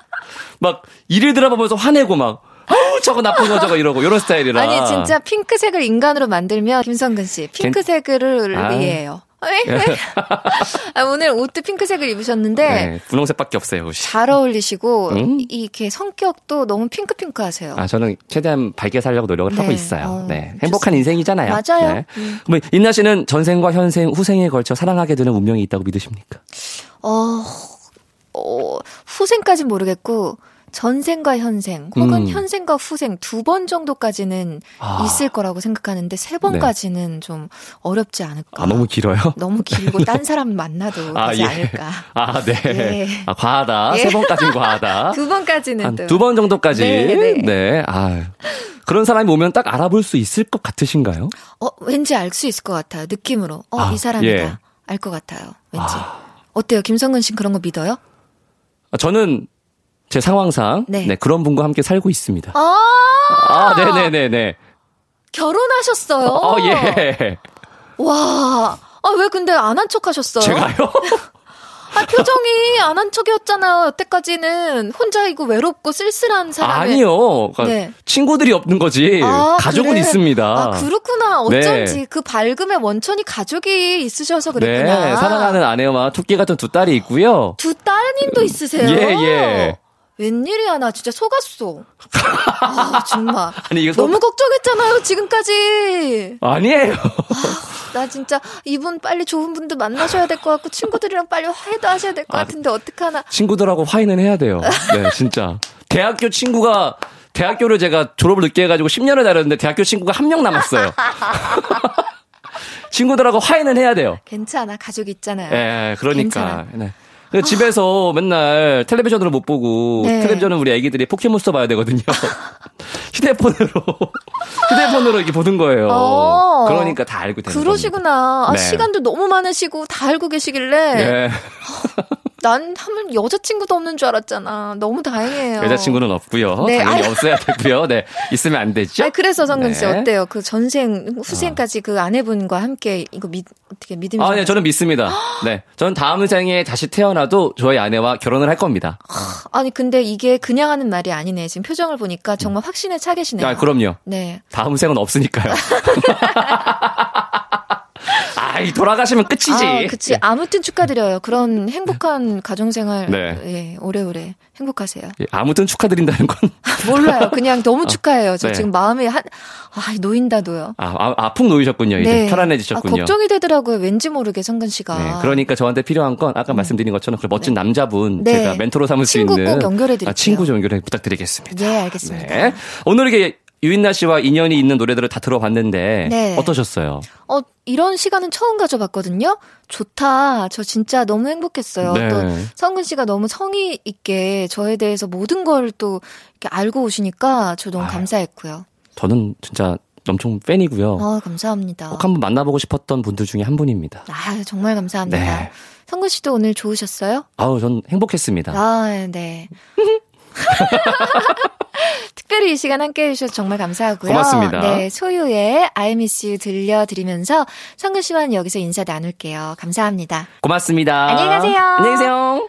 Speaker 4: 막, 일을 들어보면서 화내고 막. 아우 저거 나쁜 거 저거 이러고 이런 스타일이라.
Speaker 1: 아니 진짜 핑크색을 인간으로 만들면 김성근 씨 핑크색을 아. 위해요. 아, 오늘 옷도 핑크색을 입으셨는데 네,
Speaker 4: 분홍색밖에 없어요. 옷이.
Speaker 1: 잘 어울리시고 음? 이렇게 성격도 너무 핑크핑크하세요.
Speaker 4: 아 저는 최대한 밝게 살려고 노력을 네. 하고 있어요. 어, 네, 행복한 좋습니다. 인생이잖아요.
Speaker 1: 맞아요. 네.
Speaker 4: 음. 그럼 인나 씨는 전생과 현생, 후생에 걸쳐 사랑하게 되는 운명이 있다고 믿으십니까?
Speaker 1: 어, 어 후생까지 모르겠고 전생과 현생 혹은 음. 현생과 후생 두 번 정도까지는 아. 있을 거라고 생각하는데 세 번까지는 네. 좀 어렵지 않을까.
Speaker 4: 아, 너무 길어요?
Speaker 1: 너무 길고 딴 사람 만나도 아, 되지 예. 않을까.
Speaker 4: 아, 네. 예. 아, 과하다. 예. 세 번까지는 과하다.
Speaker 1: 두 번까지는
Speaker 4: 두번 정도까지. 네, 네. 네. 아. 그런 사람이 오면 딱 알아볼 수 있을 것 같으신가요?
Speaker 1: 어, 왠지 알 수 있을 것 같아요. 느낌으로. 어, 아, 이 사람이다. 예. 알것 같아요. 왠지. 아. 어때요? 김성근 씨 그런 거 믿어요?
Speaker 4: 아, 저는 제 상황상 네. 네. 그런 분과 함께 살고 있습니다.
Speaker 1: 아,
Speaker 4: 아 네네네네.
Speaker 1: 결혼하셨어요?
Speaker 4: 어, 예.
Speaker 1: 와, 아, 왜 근데 안 한 척 하셨어요?
Speaker 4: 제가요?
Speaker 1: 아, 표정이 안 한 척이었잖아요. 여태까지는 혼자 이거 외롭고 쓸쓸한 사람.
Speaker 4: 아니요. 그러니까 네. 친구들이 없는 거지. 아, 가족은 그래. 있습니다.
Speaker 1: 아, 그렇구나. 어쩐지 네. 그 밝음의 원천이 가족이 있으셔서 그랬구나.
Speaker 4: 네, 사랑하는 아내와 토끼 같은 두 딸이 있고요.
Speaker 1: 두 따님도 있으세요?
Speaker 4: 예, 예.
Speaker 1: 웬일이야 나 진짜 속았어. 아 정말. 아니 이거 너무 걱정했잖아요 지금까지.
Speaker 4: 아니에요.
Speaker 1: 아, 나 진짜 이분 빨리 좋은 분들 만나셔야 될 것 같고 친구들이랑 빨리 화해도 하셔야 될것 아, 같은데 어떡하나.
Speaker 4: 친구들하고 화해는 해야 돼요. 네 진짜. 대학교 친구가 대학교를 제가 졸업을 늦게 해가지고 10년을 다녔는데 대학교 친구가 한 명 남았어요. 친구들하고 화해는 해야 돼요.
Speaker 1: 괜찮아 가족 있잖아요.
Speaker 4: 예, 그러니까. 네. 그 집에서 맨날 텔레비전으로 못 보고 네. 텔레비전은 우리 애기들이 포켓몬스터 봐야 되거든요. 휴대폰으로 휴대폰으로 이렇게 보는 거예요. 어. 그러니까 다 알고 되는
Speaker 1: 그러시구나. 아, 네. 시간도 너무 많으시고 다 알고 계시길래. 네. 난 하면 여자친구도 없는 줄 알았잖아. 너무 다행이에요.
Speaker 4: 여자친구는 없고요. 네. 당연히 없어야 되고요. 네. 있으면 안 되죠.
Speaker 1: 아니, 그래서 성근 씨 네. 어때요? 그 전생, 후생까지 어. 그 아내분과 함께 이거 믿, 어떻게 믿음이
Speaker 4: 아, 네. 저는 믿습니다. 네. 저는 다음 생에 다시 태어나도 저희 아내와 결혼을 할 겁니다.
Speaker 1: 아니, 근데 이게 그냥 하는 말이 아니네. 지금 표정을 보니까 정말 확신에 차 계시네요.
Speaker 4: 아, 그럼요.
Speaker 1: 네.
Speaker 4: 다음 생은 없으니까요. 아이 돌아가시면 끝이지.
Speaker 1: 아, 그치. 아무튼 축하드려요. 그런 행복한 가정생활 네. 예, 오래오래 행복하세요.
Speaker 4: 예, 아무튼 축하드린다는 건
Speaker 1: 몰라요. 그냥 너무 아, 축하해요. 저 네. 지금 마음이 한 아, 놓인다도요.
Speaker 4: 아, 아 아풍 놓이셨군요. 이제 네. 편안해지셨군요.
Speaker 1: 아, 걱정이 되더라고요. 왠지 모르게 성근 씨가. 네,
Speaker 4: 그러니까 저한테 필요한 건 아까 음. 말씀드린 것처럼 그 멋진 네. 남자분 네. 제가 멘토로 삼을 수 있는
Speaker 1: 친구 꼭 연결해 드릴게요. 아,
Speaker 4: 친구 좀 연결해 부탁드리겠습니다.
Speaker 1: 네, 알겠습니다. 네.
Speaker 4: 오늘 이게 유인나 씨와 인연이 있는 노래들을 다 들어봤는데 네. 어떠셨어요?
Speaker 1: 어 이런 시간은 처음 가져봤거든요. 좋다. 저 진짜 너무 행복했어요. 네. 또 성근 씨가 너무 성의 있게 저에 대해서 모든 걸또 이렇게 알고 오시니까 저 너무 아유, 감사했고요.
Speaker 4: 저는 진짜 엄청 팬이고요.
Speaker 1: 어, 감사합니다.
Speaker 4: 꼭 한번 만나보고 싶었던 분들 중에 한 분입니다.
Speaker 1: 아, 정말 감사합니다. 네. 성근 씨도 오늘 좋으셨어요?
Speaker 4: 아우, 전 행복했습니다.
Speaker 1: 아, 네. 특별히 이 시간 함께 해주셔서 정말 감사하고요.
Speaker 4: 고맙습니다.
Speaker 1: 네, 소유의 I miss you 들려드리면서 성근 씨와는 여기서 인사 나눌게요. 감사합니다.
Speaker 4: 고맙습니다.
Speaker 1: 안녕히 가세요.
Speaker 4: 안녕히 계세요.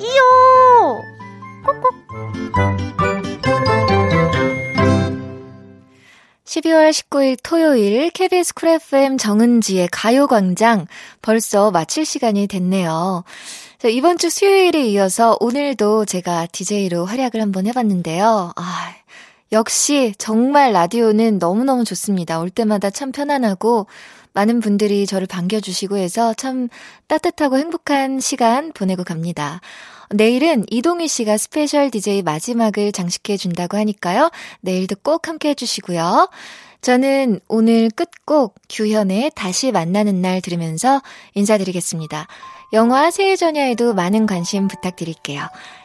Speaker 3: 이요. 꼭꼭.
Speaker 1: 12월 19일 토요일 KBS 쿨 FM 정은지의 가요광장 벌써 마칠 시간이 됐네요. 자, 이번 주 수요일에 이어서 오늘도 제가 DJ로 활약을 한번 해봤는데요. 아, 역시 정말 라디오는 너무너무 좋습니다. 올 때마다 참 편안하고 많은 분들이 저를 반겨주시고 해서 참 따뜻하고 행복한 시간 보내고 갑니다. 내일은 이동희 씨가 스페셜 DJ 마지막을 장식해 준다고 하니까요. 내일도 꼭 함께 해주시고요. 저는 오늘 끝곡 규현의 다시 만나는 날 들으면서 인사드리겠습니다. 영화 새해 전야에도 많은 관심 부탁드릴게요.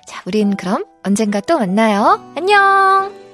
Speaker 1: 자, 우린 그럼 언젠가 또 만나요. 안녕!